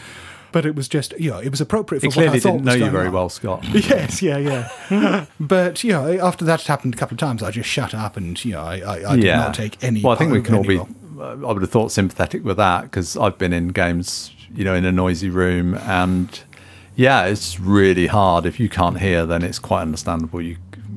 But it was just, you know, it was appropriate for He what I clearly thought didn't know you very on. well, Scott. Yes, yeah, yeah. but you know, after that happened a couple of times, I just shut up and you know, I, I, I did not take any. Well, I think we can all be. I would have thought sympathetic with that because I've been in games, you know, in a noisy room, and yeah, it's really hard. If you can't hear, then it's quite understandable. You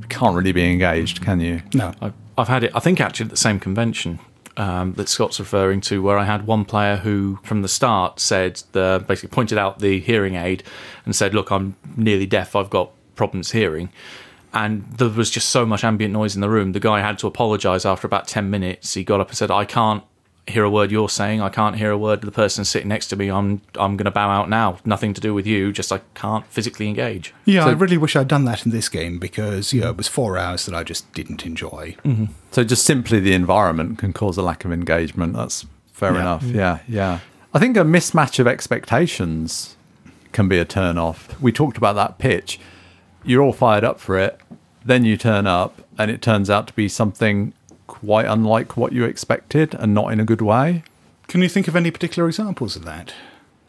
can't really be engaged, can you? No, I've, I've had it, I think, actually, at the same convention um, that Scott's referring to, where I had one player who, from the start, said, the, basically pointed out the hearing aid and said, Look, I'm nearly deaf, I've got problems hearing. And there was just so much ambient noise in the room. The guy had to apologise after about 10 minutes. He got up and said, I can't hear a word you're saying. I can't hear a word of the person sitting next to me. I'm I'm going to bow out now. Nothing to do with you. Just I can't physically engage. yeah, So- I really wish I'd done that in this game because you know it was four hours that I just didn't enjoy. Mm-hmm. So just simply the environment can cause a lack of engagement. That's fair Yeah. enough. Yeah, yeah. I think a mismatch of expectations can be a turn off. We talked about that pitch. You're all fired up for it, then you turn up and it turns out to be something quite unlike what you expected and not in a good way. Can you think of any particular examples of that?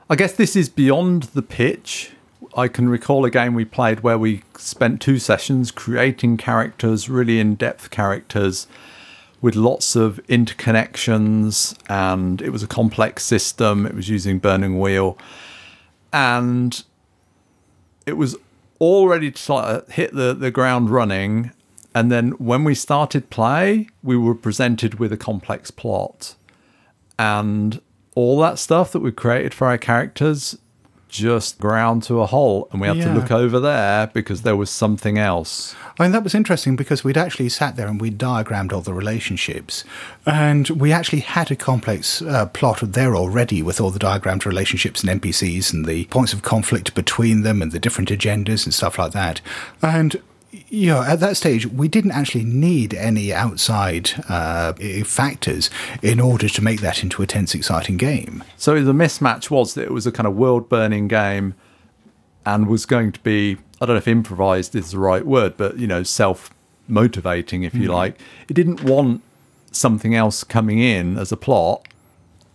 I guess this is beyond the pitch. I can recall a game we played where we spent two sessions creating characters, really in depth characters, with lots of interconnections, and it was a complex system. It was using Burning Wheel, and it was all ready to of hit the, the ground running. And then when we started play, we were presented with a complex plot and all that stuff that we created for our characters just ground to a halt and we had to look over there because there was something else I mean, that was interesting because we'd actually sat there and we'd diagrammed all the relationships. And we actually had a complex uh, plot there already with all the diagrammed relationships and NPCs and the points of conflict between them and the different agendas and stuff like that. And you know, at that stage, we didn't actually need any outside uh, factors in order to make that into a tense, exciting game. so the mismatch was that it was a kind of world burning game and was going to be i don't know if improvised is the right word but you know self motivating if you like it didn't want something else coming in as a plot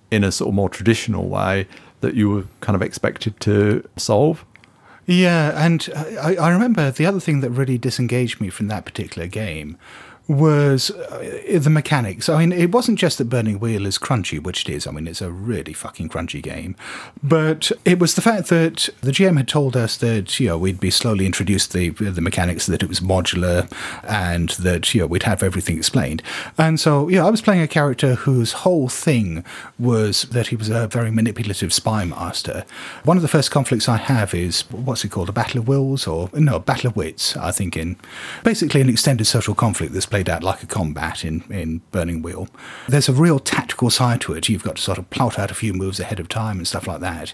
in a sort of more traditional way that you were kind of expected to solve. Yeah, and I, I remember the other thing that really disengaged me from that particular game was uh, the mechanics. I mean, it wasn't just that Burning Wheel is crunchy, which it is. I mean, it's a really fucking crunchy game. But it was the fact that the GM had told us that, you know, we'd be slowly introduced the the mechanics, that it was modular, and that, you know, we'd have everything explained. And so, yeah, I was playing a character whose whole thing was that he was a very manipulative spy master. One of the first conflicts I have is, what's it called, a Battle of Wills? Or, no, a Battle of Wits, I think, in basically an extended social conflict that's played out like a combat in, in Burning Wheel. There's a real tactical side to it. You've got to sort of plot out a few moves ahead of time and stuff like that.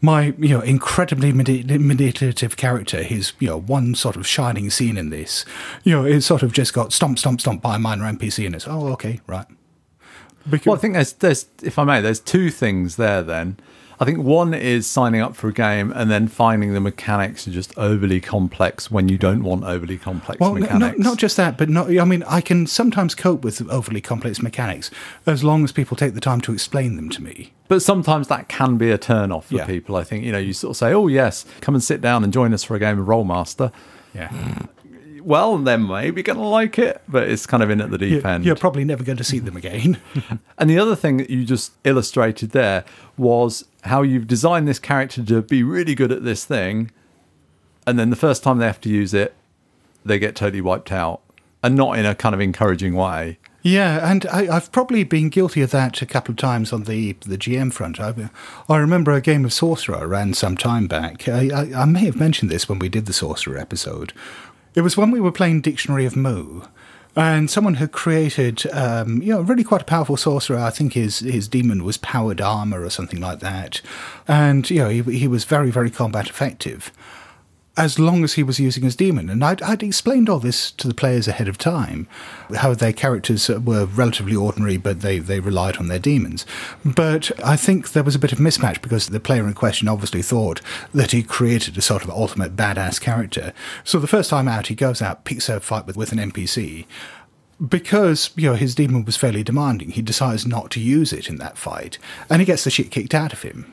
My, you know, incredibly mani- manipulative character, his, you know, one sort of shining scene in this, you know, it sort of just got stomp, stomp, stomp by a minor NPC and it's, oh, okay, right. Because, Well, I think there's, there's, if I may, there's two things there then. I think one is signing up for a game and then finding the mechanics are just overly complex when you don't want overly complex Well, mechanics. not, not just that, but not. I mean, I can sometimes cope with overly complex mechanics as long as people take the time to explain them to me. But sometimes that can be a turn off for Yeah. people. I think, you know, you sort of say, oh, yes, come and sit down and join us for a game of Rolemaster. Yeah, mm. Well, they're maybe going to like it, but it's kind of in at the deep you're, end. you're probably never going to see them again. And the other thing that you just illustrated there was how you've designed this character to be really good at this thing, and then the first time they have to use it, they get totally wiped out, and not in a kind of encouraging way. Yeah, and I, I've probably been guilty of that a couple of times on the the GM front. I, I remember a game of Sorcerer I ran some time back. I, I, I may have mentioned this when we did the Sorcerer episode. It was when we were playing Dictionary of Mu, and someone had created, um, you know, really quite a powerful sorcerer. I think his his demon was powered armor or something like that, and you know, he, he was very very combat effective as long as he was using his demon. And I'd, I'd explained all this to the players ahead of time, how their characters were relatively ordinary, but they, they relied on their demons. But I think there was a bit of mismatch because the player in question obviously thought that he created a sort of ultimate badass character. So the first time out, he goes out, picks a fight with, with an NPC. Because you know his demon was fairly demanding, he decides not to use it in that fight, and he gets the shit kicked out of him.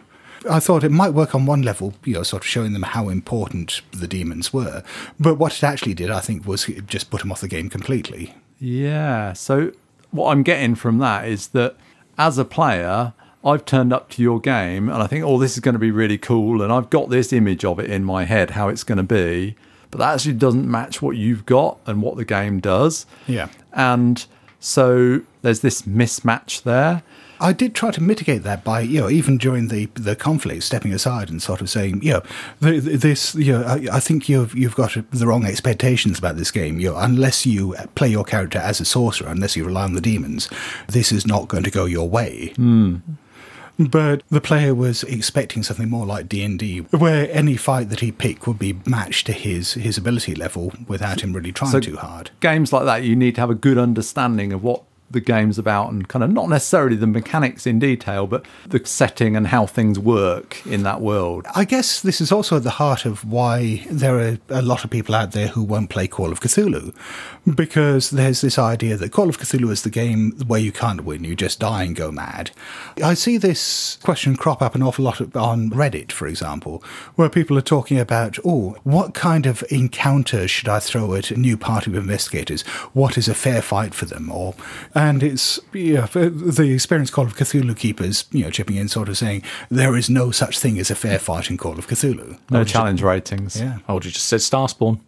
I thought it might work on one level, you know, sort of showing them how important the demons were. But what it actually did, I think, was it just put them off the game completely. Yeah. So what I'm getting from that is that as a player, I've turned up to your game and I think, oh, this is going to be really cool, and I've got this image of it in my head, how it's going to be, but that actually doesn't match what you've got and what the game does. Yeah. And so there's this mismatch there. I did try to mitigate that by, you know, even during the the conflict, stepping aside and sort of saying, you know, th- th- this, you know, I, I think you've you've got the wrong expectations about this game. You know, unless you play your character as a sorcerer, unless you rely on the demons, this is not going to go your way. Hmm. But the player was expecting something more like D and D, where any fight that he picked would be matched to his his ability level without him really trying So- too hard. Games like that, you need to have a good understanding of what the game's about and kind of not necessarily the mechanics in detail, but the setting and how things work in that world. I guess this is also at the heart of why there are a lot of people out there who won't play Call of Cthulhu. Because there's this idea that Call of Cthulhu is the game where you can't win, you just die and go mad. I see this question crop up an awful lot on Reddit, for example, where people are talking about, oh, what kind of encounter should I throw at a new party of investigators? What is a fair fight for them? Or and it's yeah, the experienced Call of Cthulhu keepers, you know, chipping in, sort of saying there is no such thing as a fair fight in Call of Cthulhu. No challenge ratings. Yeah, I would have just said Starspawn.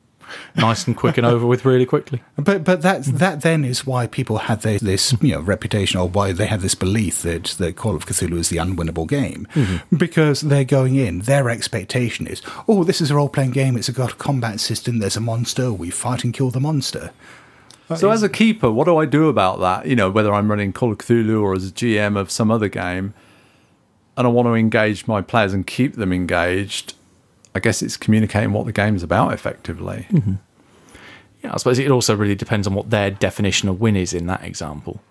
Nice and quick and over with really quickly. but but that that then is why people had this, this you know reputation, or why they had this belief that the Call of Cthulhu is the unwinnable game, mm-hmm. because they're going in. Their expectation is, oh, this is a role playing game. It's got a combat system. There's a monster. We fight and kill the monster. So as a keeper, what do I do about that? You know, whether I'm running Call of Cthulhu or as a GM of some other game, and I want to engage my players and keep them engaged. I guess it's communicating what the game's about effectively. Mm-hmm. Yeah, I suppose it also really depends on what their definition of win is in that example.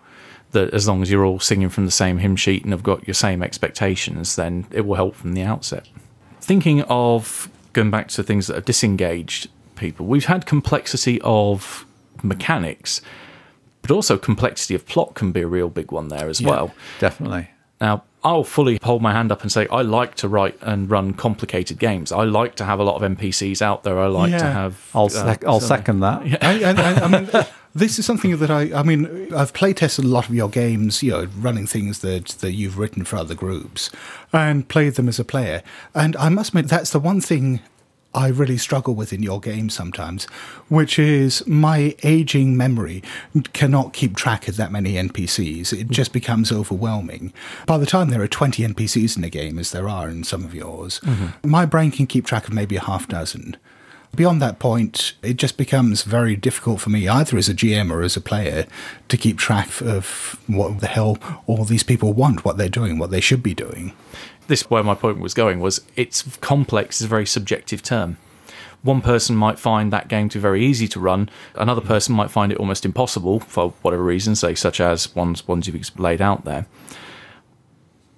That as long as you're all singing from the same hymn sheet and have got your same expectations, then it will help from the outset. Thinking of going back to things that have disengaged people, we've had complexity of mechanics, But also, complexity of plot can be a real big one there as well. Definitely. Now, I'll fully hold my hand up and say I like to write and run complicated games. I like to have a lot of NPCs out there. I like to have. I'll, uh, I'll second that. I, I, I, I mean, this is something that I, I mean, I've playtested a lot of your games, you know, running things that, that you've written for other groups and played them as a player. And I must admit, that's the one thing I really struggle with in your games sometimes, which is my aging memory cannot keep track of that many NPCs. It just becomes overwhelming. By the time there are 20 NPCs in a game, as there are in some of yours, mm-hmm. my brain can keep track of maybe a half dozen. Beyond that point, it just becomes very difficult for me, either as a GM or as a player, to keep track of what the hell all these people want, what they're doing, what they should be doing. This where my point was going was it's complex is a very subjective term. One person might find that game to be very easy to run. Another person might find it almost impossible for whatever reason, say such as ones ones you've laid out there.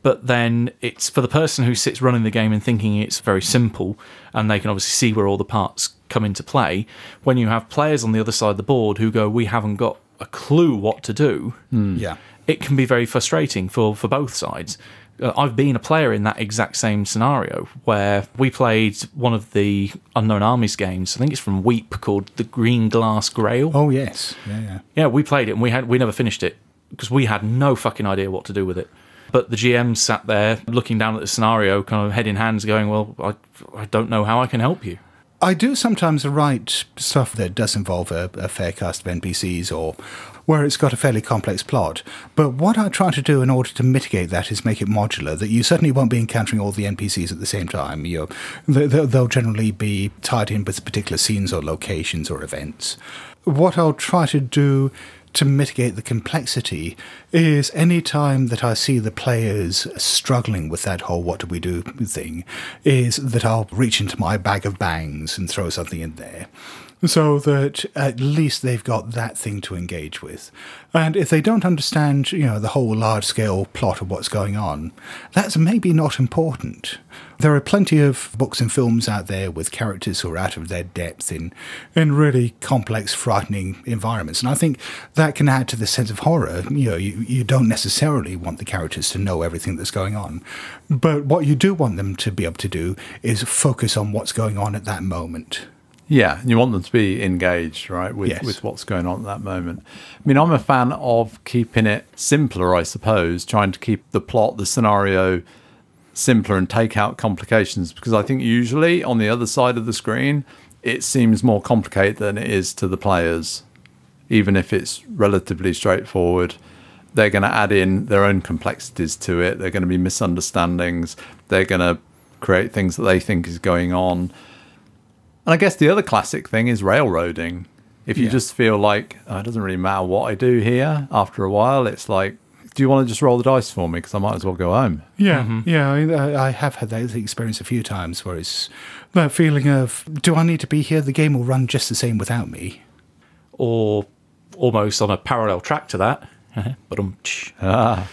But then it's for the person who sits running the game and thinking it's very simple, and they can obviously see where all the parts come into play. When you have players on the other side of the board who go, "We haven't got a clue what to do," hmm. Yeah. it can be very frustrating for, for both sides. Uh, I've been a player in that exact same scenario where we played one of the Unknown Armies games. I think it's from Weep called the Green Glass Grail. Oh, yes. Yeah, yeah. Yeah, we played it and we had we never finished it because we had no fucking idea what to do with it. But the GM sat there looking down at the scenario, kind of head in hands, going, "Well, I, I don't know how I can help you." I do sometimes write stuff that does involve a, a fair cast of NPCs or where it's got a fairly complex plot. But what I try to do in order to mitigate that is make it modular, that you certainly won't be encountering all the NPCs at the same time. You know, they- they- they'll generally be tied in with particular scenes or locations or events. What I'll try to do to mitigate the complexity is any time that I see the players struggling with that whole what do we do thing, is that I'll reach into my bag of bangs and throw something in there. So that at least they've got that thing to engage with. And if they don't understand, you know, the whole large scale plot of what's going on, that's maybe not important. There are plenty of books and films out there with characters who are out of their depth in, in really complex, frightening environments. And I think that can add to the sense of horror. You know, you, you don't necessarily want the characters to know everything that's going on. But what you do want them to be able to do is focus on what's going on at that moment. Yeah, and you want them to be engaged, right, with, Yes. with what's going on at that moment. I mean, I'm a fan of keeping it simpler, I suppose, trying to keep the plot, the scenario simpler and take out complications because I think usually on the other side of the screen, it seems more complicated than it is to the players, even if it's relatively straightforward. They're going to add in their own complexities to it. They're going to be misunderstandings. They're going to create things that they think is going on. And I guess the other classic thing is railroading. If you Yeah. just feel like oh, it doesn't really matter what I do here, after a while, it's like, do you want to just roll the dice for me? Because I might as well go home. Yeah, yeah, I, I have had that experience a few times where it's that feeling of, do I need to be here? The game will run just the same without me. Or almost on a parallel track to that, but um, Ah,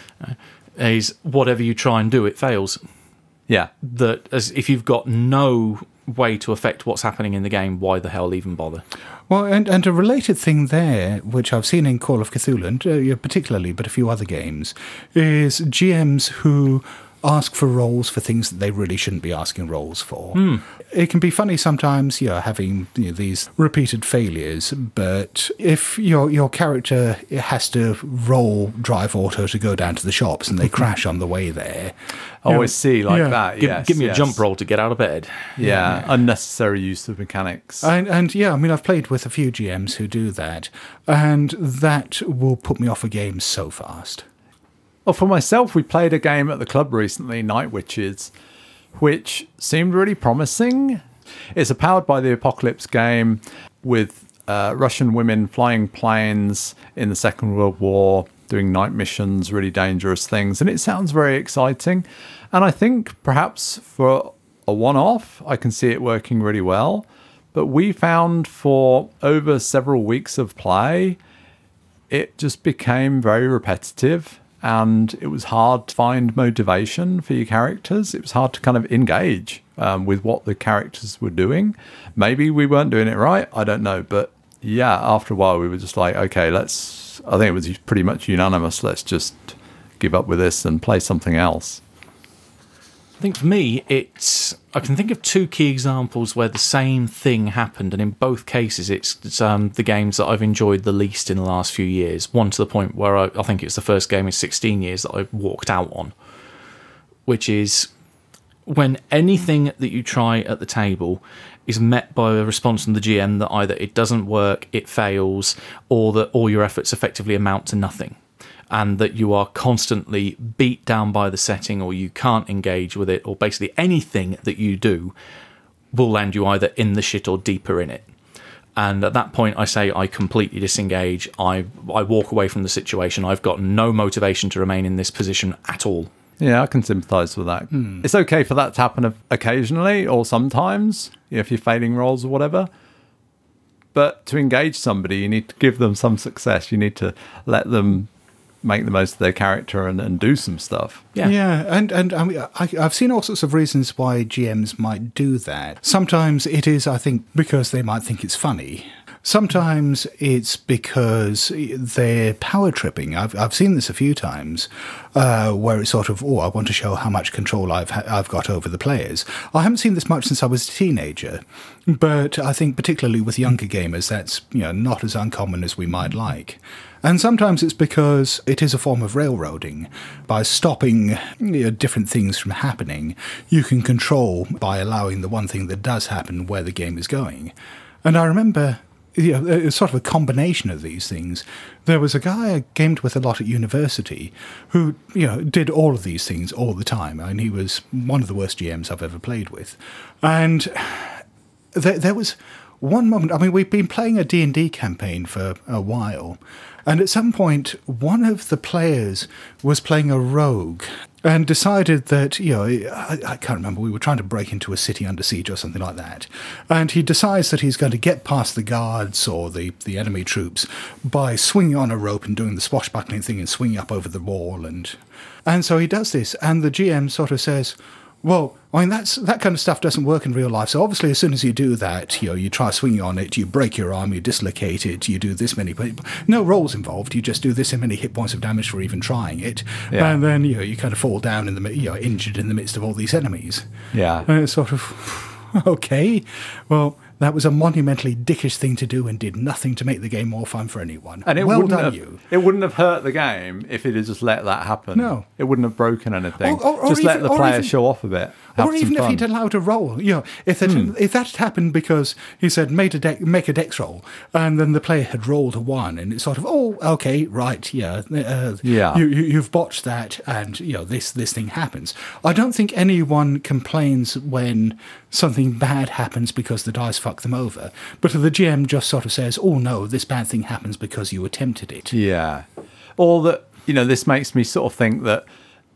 is whatever you try and do, it fails. yeah, That as if you've got no way to affect what's happening in the game, why the hell even bother? Well, and, and a related thing there, which I've seen in Call of Cthulhu, and, uh, particularly, but a few other games, is GMs who ask for rolls for things that they really shouldn't be asking rolls for. Hmm. It can be funny sometimes, you know, having you know, these repeated failures, but if your your character has to roll drive auto to go down to the shops and they crash on the way there, I always see like yeah. that. Give, yes, give me yes. a jump roll to get out of bed. Yeah, unnecessary use of mechanics. And, and yeah, I mean, I've played with a few GMs who do that, and that will put me off a game so fast. Well, for myself, we played a game at the club recently, Night Witches, which seemed really promising. It's a powered by the apocalypse game with uh, Russian women flying planes in the Second World War, doing night missions, really dangerous things, and it sounds very exciting. And I think perhaps for a one off, I can see it working really well. But we found for over several weeks of play, it just became very repetitive and it was hard to find motivation for your characters. It was hard to kind of engage um, with what the characters were doing. Maybe we weren't doing it right. I don't know. But yeah, after a while, we were just like, okay, let's. I think it was pretty much unanimous. Let's just give up with this and play something else. I think for me, it's I can think of two key examples where the same thing happened, and in both cases, it's, it's um, the games that I've enjoyed the least in the last few years. One to the point where I, I think it's the first game in 16 years that I walked out on, which is when anything that you try at the table is met by a response from the GM that either it doesn't work, it fails, or that all your efforts effectively amount to nothing and that you are constantly beat down by the setting or you can't engage with it, or basically anything that you do will land you either in the shit or deeper in it. And at that point, I say I completely disengage. I I walk away from the situation. I've got no motivation to remain in this position at all. Yeah, I can sympathise with that. Hmm. It's okay for that to happen occasionally or sometimes if you're failing rolls or whatever. But to engage somebody, you need to give them some success. You need to let them make the most of their character and, and do some stuff. Yeah. Yeah, and and I mean, I, I've seen all sorts of reasons why GMs might do that. Sometimes it is, I think, because they might think it's funny. Sometimes it's because they're power tripping. I've I've seen this a few times, uh, where it's sort of, oh, I want to show how much control I've ha- I've got over the players. I haven't seen this much since I was a teenager, but I think particularly with younger gamers, that's you know not as uncommon as we might like. And sometimes it's because it is a form of railroading. By stopping you know, different things from happening, you can control by allowing the one thing that does happen where the game is going. And I remember know, it's sort of a combination of these things. There was a guy I gamed with a lot at university who, you know, did all of these things all the time. and he was one of the worst GMs I've ever played with. And there, there was one moment i mean we've been playing a d&d campaign for a while and at some point one of the players was playing a rogue and decided that you know I, I can't remember we were trying to break into a city under siege or something like that. And he decides that he's going to get past the guards or the, the enemy troops by swinging on a rope and doing the swashbuckling thing and swinging up over the wall and and so he does this. And the gm sort of says well, I mean that's that kind of stuff doesn't work in real life. So obviously, as soon as you do that, you know, you try swinging on it, you break your arm, you dislocate it, you do this many, no rolls involved. You just do this many hit points of damage for even trying it, Yeah. and then you know you kind of fall down in the you know injured in the midst of all these enemies. Yeah. And it's sort of okay. Well, that was a monumentally dickish thing to do and did nothing to make the game more fun for anyone. And it well wouldn't done, have, you. It wouldn't have hurt the game if it had just let that happen. No. it wouldn't have broken anything. Or- or- or just let the player even- show off a bit. Or even if he'd allowed a roll, you know, if that if that had happened because he said made a deck, make a dex roll, and then the player had rolled a one, and it's sort of oh okay right yeah uh, Yeah. you, you you've botched that, and you know this this thing happens. I don't think anyone complains when something bad happens because the dice fuck them over, but the GM just sort of says oh no this bad thing happens because you attempted it. Yeah. Or that, you know, this makes me sort of think that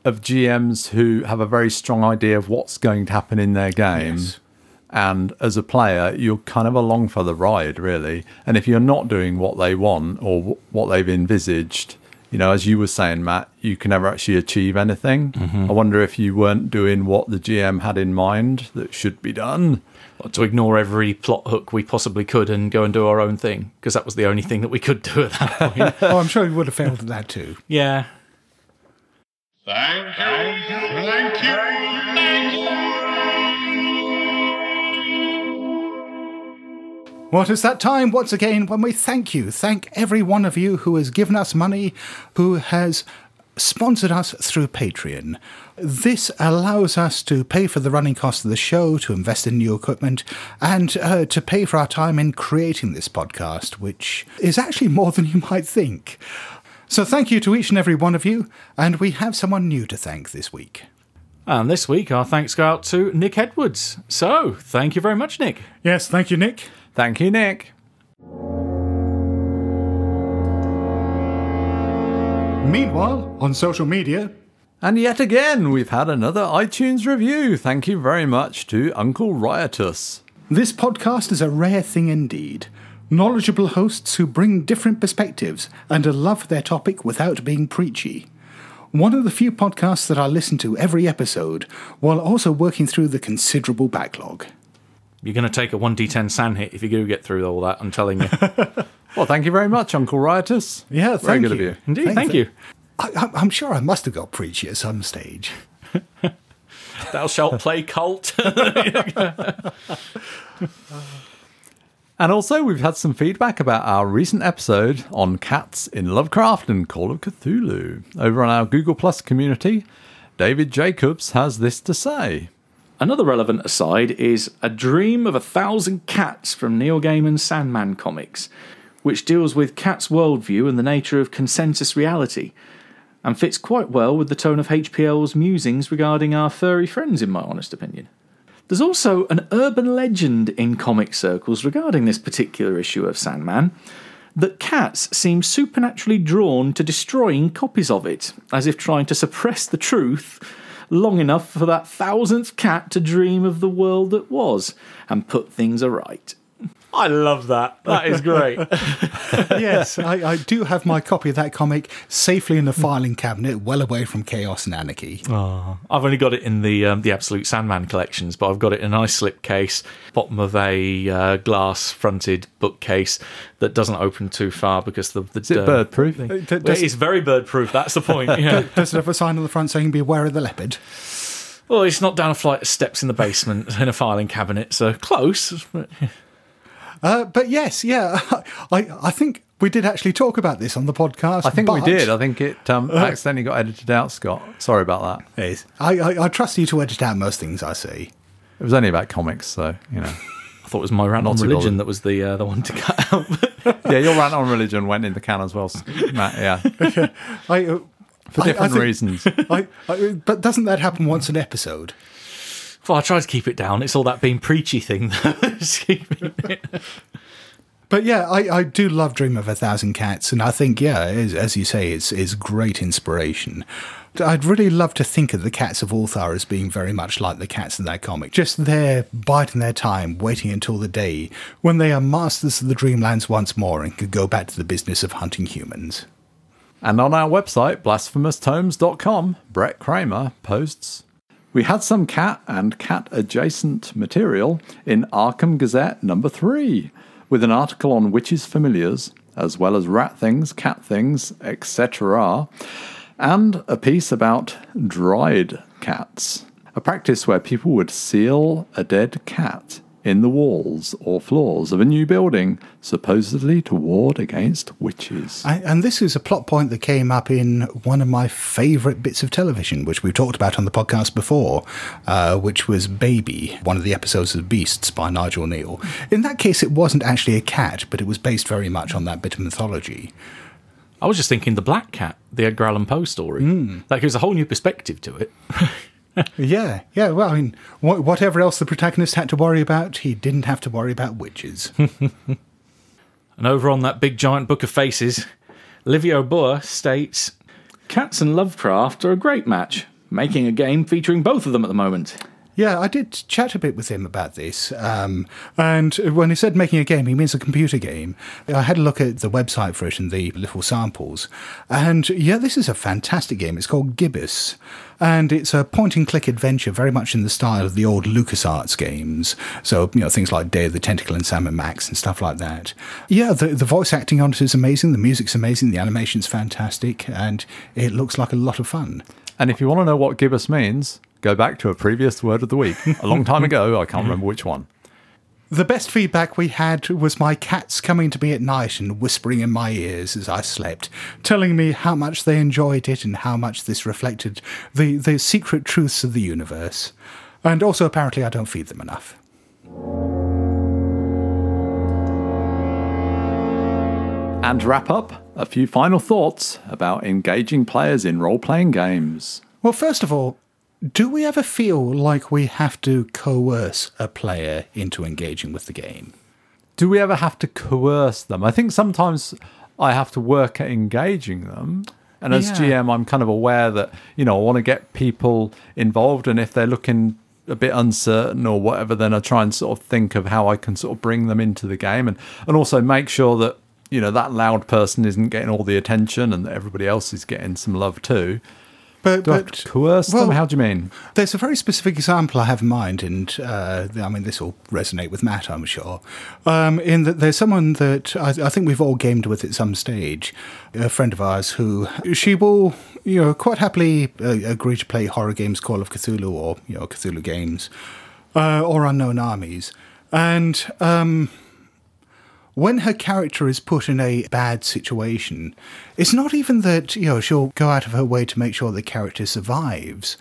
of GMs who have a very strong idea of what's going to happen in their game. Yes. And as a player, you're kind of along for the ride, really. And if you're not doing what they want or what they've envisaged, you know, as you were saying, Matt, you can never actually achieve anything. Mm-hmm. I wonder if you weren't doing what the GM had in mind that should be done. to ignore every plot hook we possibly could and go and do our own thing because that was the only thing that we could do at that point. oh, I'm sure he would have failed at that too. yeah. Thank you. Thank you. Thank What is that time once again when we thank you? Thank every one of you who has given us money, who has sponsored us through Patreon. This allows us to pay for the running costs of the show, to invest in new equipment, and uh, to pay for our time in creating this podcast, which is actually more than you might think. So thank you to each and every one of you, and we have someone new to thank this week. And this week, our thanks go out to Nick Edwards. So, thank you very much, Nick. Yes, thank you, Nick. Thank you, Nick. Meanwhile, on social media, And yet again, we've had another iTunes review. Thank you very much to Uncle Riotous. This podcast is a rare thing indeed. Knowledgeable hosts who bring different perspectives and a love for their topic without being preachy. One of the few podcasts that I listen to every episode while also working through the considerable backlog. You're going to take a 1d10 SAN hit if you do get through all that, I'm telling you. Well, thank you very much, Uncle Riotous. Yeah, very thank good of you. you. Indeed, thank you. I, I- I'm sure I must have got preachy at some stage. Thou shalt play cult. And also, we've had some feedback about our recent episode on cats in Lovecraft and Call of Cthulhu. Over on our Google Plus community, David Jacobs has this to say. Another relevant aside is A Dream of a Thousand Cats from Neil Gaiman's Sandman comics, which deals with cats' worldview and the nature of consensus reality, and fits quite well with the tone of HPL's musings regarding our furry friends, in my honest opinion. There's also an urban legend in comic circles regarding this particular issue of Sandman that cats seem supernaturally drawn to destroying copies of it, as if trying to suppress the truth long enough for that thousandth cat to dream of the world that was and put things aright. I love that. That is great. yes, I, I do have my copy of that comic safely in the filing cabinet, well away from chaos and anarchy. I've only got it in the um, the Absolute Sandman collections, but I've got it in a nice slip case, bottom of a uh, glass fronted bookcase that doesn't open too far because the, the Is it uh, bird proof? D- It does, is very bird proof. That's the point. Yeah. does it have a sign on the front saying "Beware of the leopard"? well, it's not down a flight of steps in the basement in a filing cabinet, so close. But- Uh, but yes, yeah, I I think we did actually talk about this on the podcast. I think we did. I think it um, accidentally got edited out, Scott. Sorry about that. Yes. I, I I trust you to edit out most things I see. It was only about comics, so, you know. I thought it was my rant on religion that was the uh, the one to cut out. yeah, your rant on religion went in the can as well, Matt. Yeah, I, uh, for I- I different think- reasons. I, I, but doesn't that happen once an episode? Well, I try to keep it down. It's all that being preachy thing. Just keeping it- But yeah, I, I do love Dream of a Thousand Cats, and I think yeah, as, as you say, it's is great inspiration. I'd really love to think of the cats of Ulthar as being very much like the cats in that comic, just there biding their time, waiting until the day when they are masters of the Dreamlands once more and could go back to the business of hunting humans. And on our website, blasphemoustomes.com, Bret Kramer posts We had some cat and cat adjacent material in Arkham Gazette number three, with an article on witches' familiars, as well as rat things, cat things, etc., and a piece about dried cats, a practice where people would seal a dead cat in the walls or floors of a new building, supposedly to ward against witches. I, and this is a plot point that came up in one of my favourite bits of television, which we've talked about on the podcast before, uh, which was Baby, one of the episodes of Beasts by Nigel Kneale. In that case, it wasn't actually a cat, but it was based very much on that bit of mythology. I was just thinking the Black Cat, the Edgar Allan Poe story. That gives a whole new perspective to it. Yeah, yeah. Well, I mean, wh- whatever else the protagonist had to worry about, he didn't have to worry about witches. And over on that big giant book of faces, Livio Boer states Cats and Lovecraft are a great match, making a game featuring both of them at the moment. Yeah, I did chat a bit with him about this. Um, and when he said making a game, he means a computer game. I had a look at the website for it and the little samples. And yeah, this is a fantastic game. It's called Gibbous. And it's a point and click adventure, very much in the style of the old LucasArts games. So, you know, things like Day of the Tentacle and Sam and Max and stuff like that. Yeah, the, the voice acting on it is amazing. The music's amazing. The animation's fantastic. And it looks like a lot of fun. And if you want to know what gibbous means, go back to a previous word of the week. A long time ago, I can't remember which one. The best feedback we had was my cats coming to me at night and whispering in my ears as I slept, telling me how much they enjoyed it and how much this reflected the, the secret truths of the universe. And also, apparently, I don't feed them enough. And wrap up, a few final thoughts about engaging players in role playing games. Well, first of all, do we ever feel like we have to coerce a player into engaging with the game? Do we ever have to coerce them? I think sometimes I have to work at engaging them. And as Yeah. GM, I'm kind of aware that, you know, I want to get people involved. And if they're looking a bit uncertain or whatever, then I try and sort of think of how I can sort of bring them into the game and, and also make sure that, you know, that loud person isn't getting all the attention and that everybody else is getting some love too. But, Do but coerce them? well, How do you mean? There's a very specific example I have in mind, and uh, I mean, this will resonate with Matt, I'm sure. Um, in that there's someone that I, I think we've all gamed with at some stage, a friend of ours who she will, you know, quite happily uh, agree to play horror games, Call of Cthulhu, or you know, Cthulhu games, uh, or Unknown Armies, and. Um, when her character is put in a bad situation, it's not even that, you know, she'll go out of her way to make sure the character survives.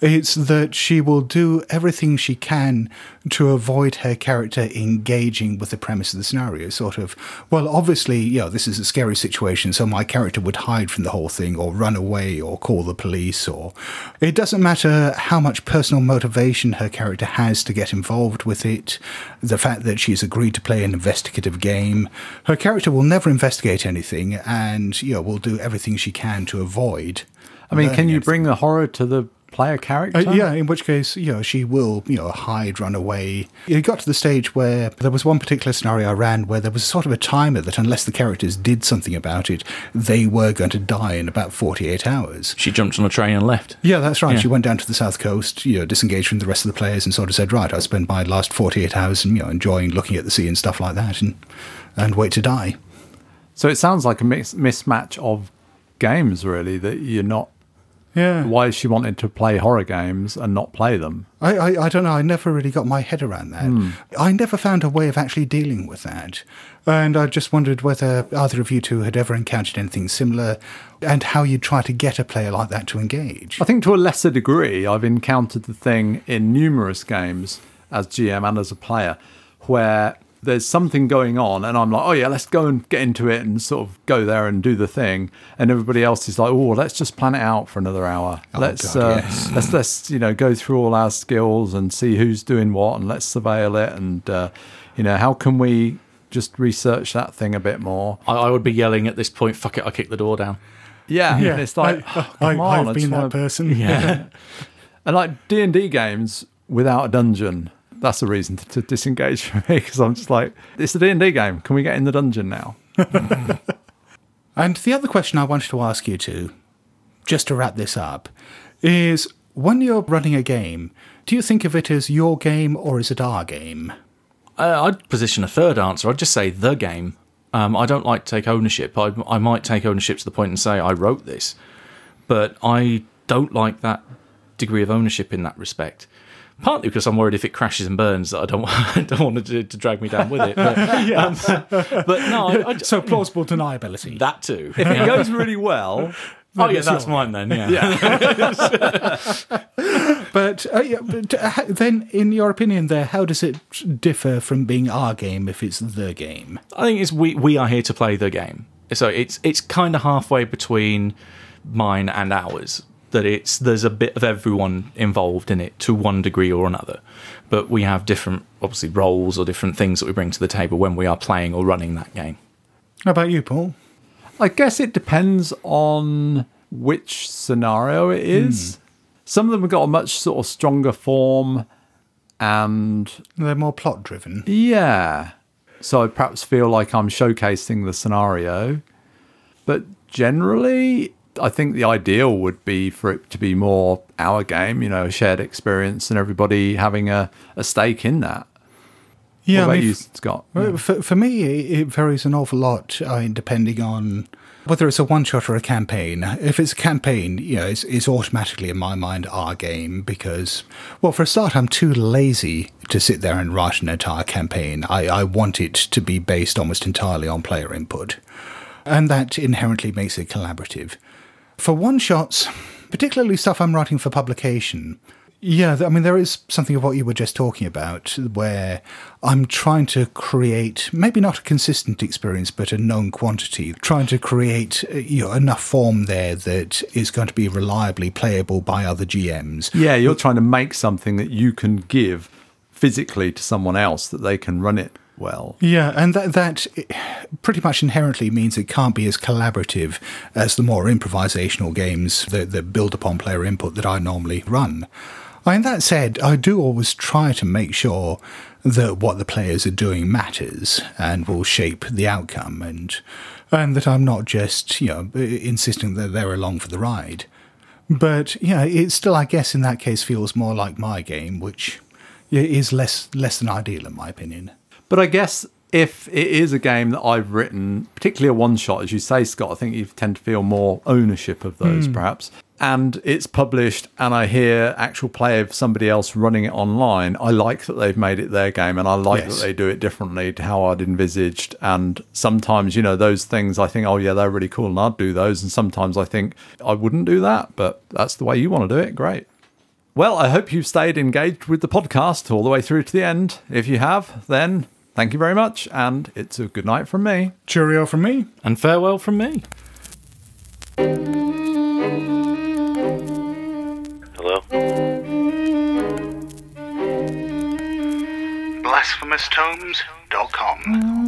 It's that she will do everything she can to avoid her character engaging with the premise of the scenario. Sort of, well, obviously, you know, this is a scary situation, so my character would hide from the whole thing or run away or call the police or. It doesn't matter how much personal motivation her character has to get involved with it, the fact that she's agreed to play an investigative game. Her character will never investigate anything and, you know, will do everything she can to avoid. I mean, can you anything. bring the horror to the player character? Uh, yeah, in which case, you know, she will, you know, hide, run away. It got to the stage where there was one particular scenario I ran where there was sort of a timer that unless the characters did something about it, they were going to die in about 48 hours. She jumped on a train and left. Yeah, that's right. Yeah. She went down to the south coast, you know, disengaged from the rest of the players and sort of said, right, I'll spend my last 48 hours, you know, enjoying looking at the sea and stuff like that and, and wait to die. So it sounds like a mix, mismatch of games, really, that you're not. Yeah. Why is she wanting to play horror games and not play them? I, I, I don't know. I never really got my head around that. Hmm. I never found a way of actually dealing with that. And I just wondered whether either of you two had ever encountered anything similar and how you'd try to get a player like that to engage. I think to a lesser degree, I've encountered the thing in numerous games as GM and as a player where there's something going on and I'm like, oh yeah, let's go and get into it and sort of go there and do the thing. And everybody else is like, oh, let's just plan it out for another hour. let's God, uh, yes. let's let's you know go through all our skills and see who's doing what and let's surveil it and uh, you know how can we just research that thing a bit more. I, I would be yelling at this point, fuck it, I kick the door down. Yeah, and it's like, I, oh, come on, I have been that wanna- person. Yeah. And like D and D games without a dungeon, that's a reason to, to disengage from me because I'm just like, it's a D and D game. Can we get in the dungeon now? And the other question I wanted to ask you two, just to wrap this up, is when you're running a game, do you think of it as your game or is it our game? Uh, I'd position a third answer. I'd just say the game. Um, I don't like to take ownership. I, I might take ownership to the point and say I wrote this, but I don't like that degree of ownership in that respect. Partly because I'm worried if it crashes and burns that I don't want, I don't want to, to drag me down with it. But, um, but no, I, I, So plausible deniability. that too. If it goes really well, oh yeah, that's your- mine then. Yeah. But, uh, yeah, but uh, then, in your opinion, there, how does it differ from being our game if it's the game? I think it's we we are here to play the game. So it's it's kind of halfway between mine and ours. That it's there's a bit of everyone involved in it to one degree or another, but we have different obviously roles or different things that we bring to the table when we are playing or running that game. How about you, Paul? I guess it depends on which scenario it hmm. is. Some of them have got a much sort of stronger form, and They're more plot driven. yeah, so I perhaps feel like I'm showcasing the scenario. But generally, I think the ideal would be for it to be more our game, you know, a shared experience, and everybody having a, a stake in that. Yeah, what about I mean, you, Scott? Well, For, for me, it it varies an awful lot uh, depending on whether it's a one shot or a campaign. If it's a campaign, you know, it's, it's automatically in my mind our game because, well, for a start, I'm too lazy to sit there and write an entire campaign. I, I want it to be based almost entirely on player input. And that inherently makes it collaborative. For one shots, particularly stuff I'm writing for publication, yeah, I mean, there is something of what you were just talking about where I'm trying to create maybe not a consistent experience, but a known quantity, trying to create uh, you know, enough form there that is going to be reliably playable by other GMs. Yeah, you're trying to make something that you can give physically to someone else that they can run it well. Yeah, and that that pretty much inherently means it can't be as collaborative as the more improvisational games that, that build upon player input that I normally run. I mean, that said, I do always try to make sure that what the players are doing matters and will shape the outcome, and and that I'm not just you know insisting that they're along for the ride. But yeah, it still, I guess, in that case, feels more like my game, which is less less than ideal in my opinion. But I guess if it is a game that I've written, particularly a one shot, as you say, Scott, I think you tend to feel more ownership of those hmm. perhaps. And it's published, and I hear actual play of somebody else running it online. I like that they've made it their game, and I like Yes. that they do it differently to how I'd envisaged. And sometimes, you know, those things I think, oh, yeah, they're really cool, and I'd do those. And sometimes I think I wouldn't do that, but that's the way you want to do it. Great. Well, I hope you've stayed engaged with the podcast all the way through to the end. If you have, then thank you very much, and it's a good night from me. Cheerio from me. And farewell from me. Hello? BlasphemousTomes.com.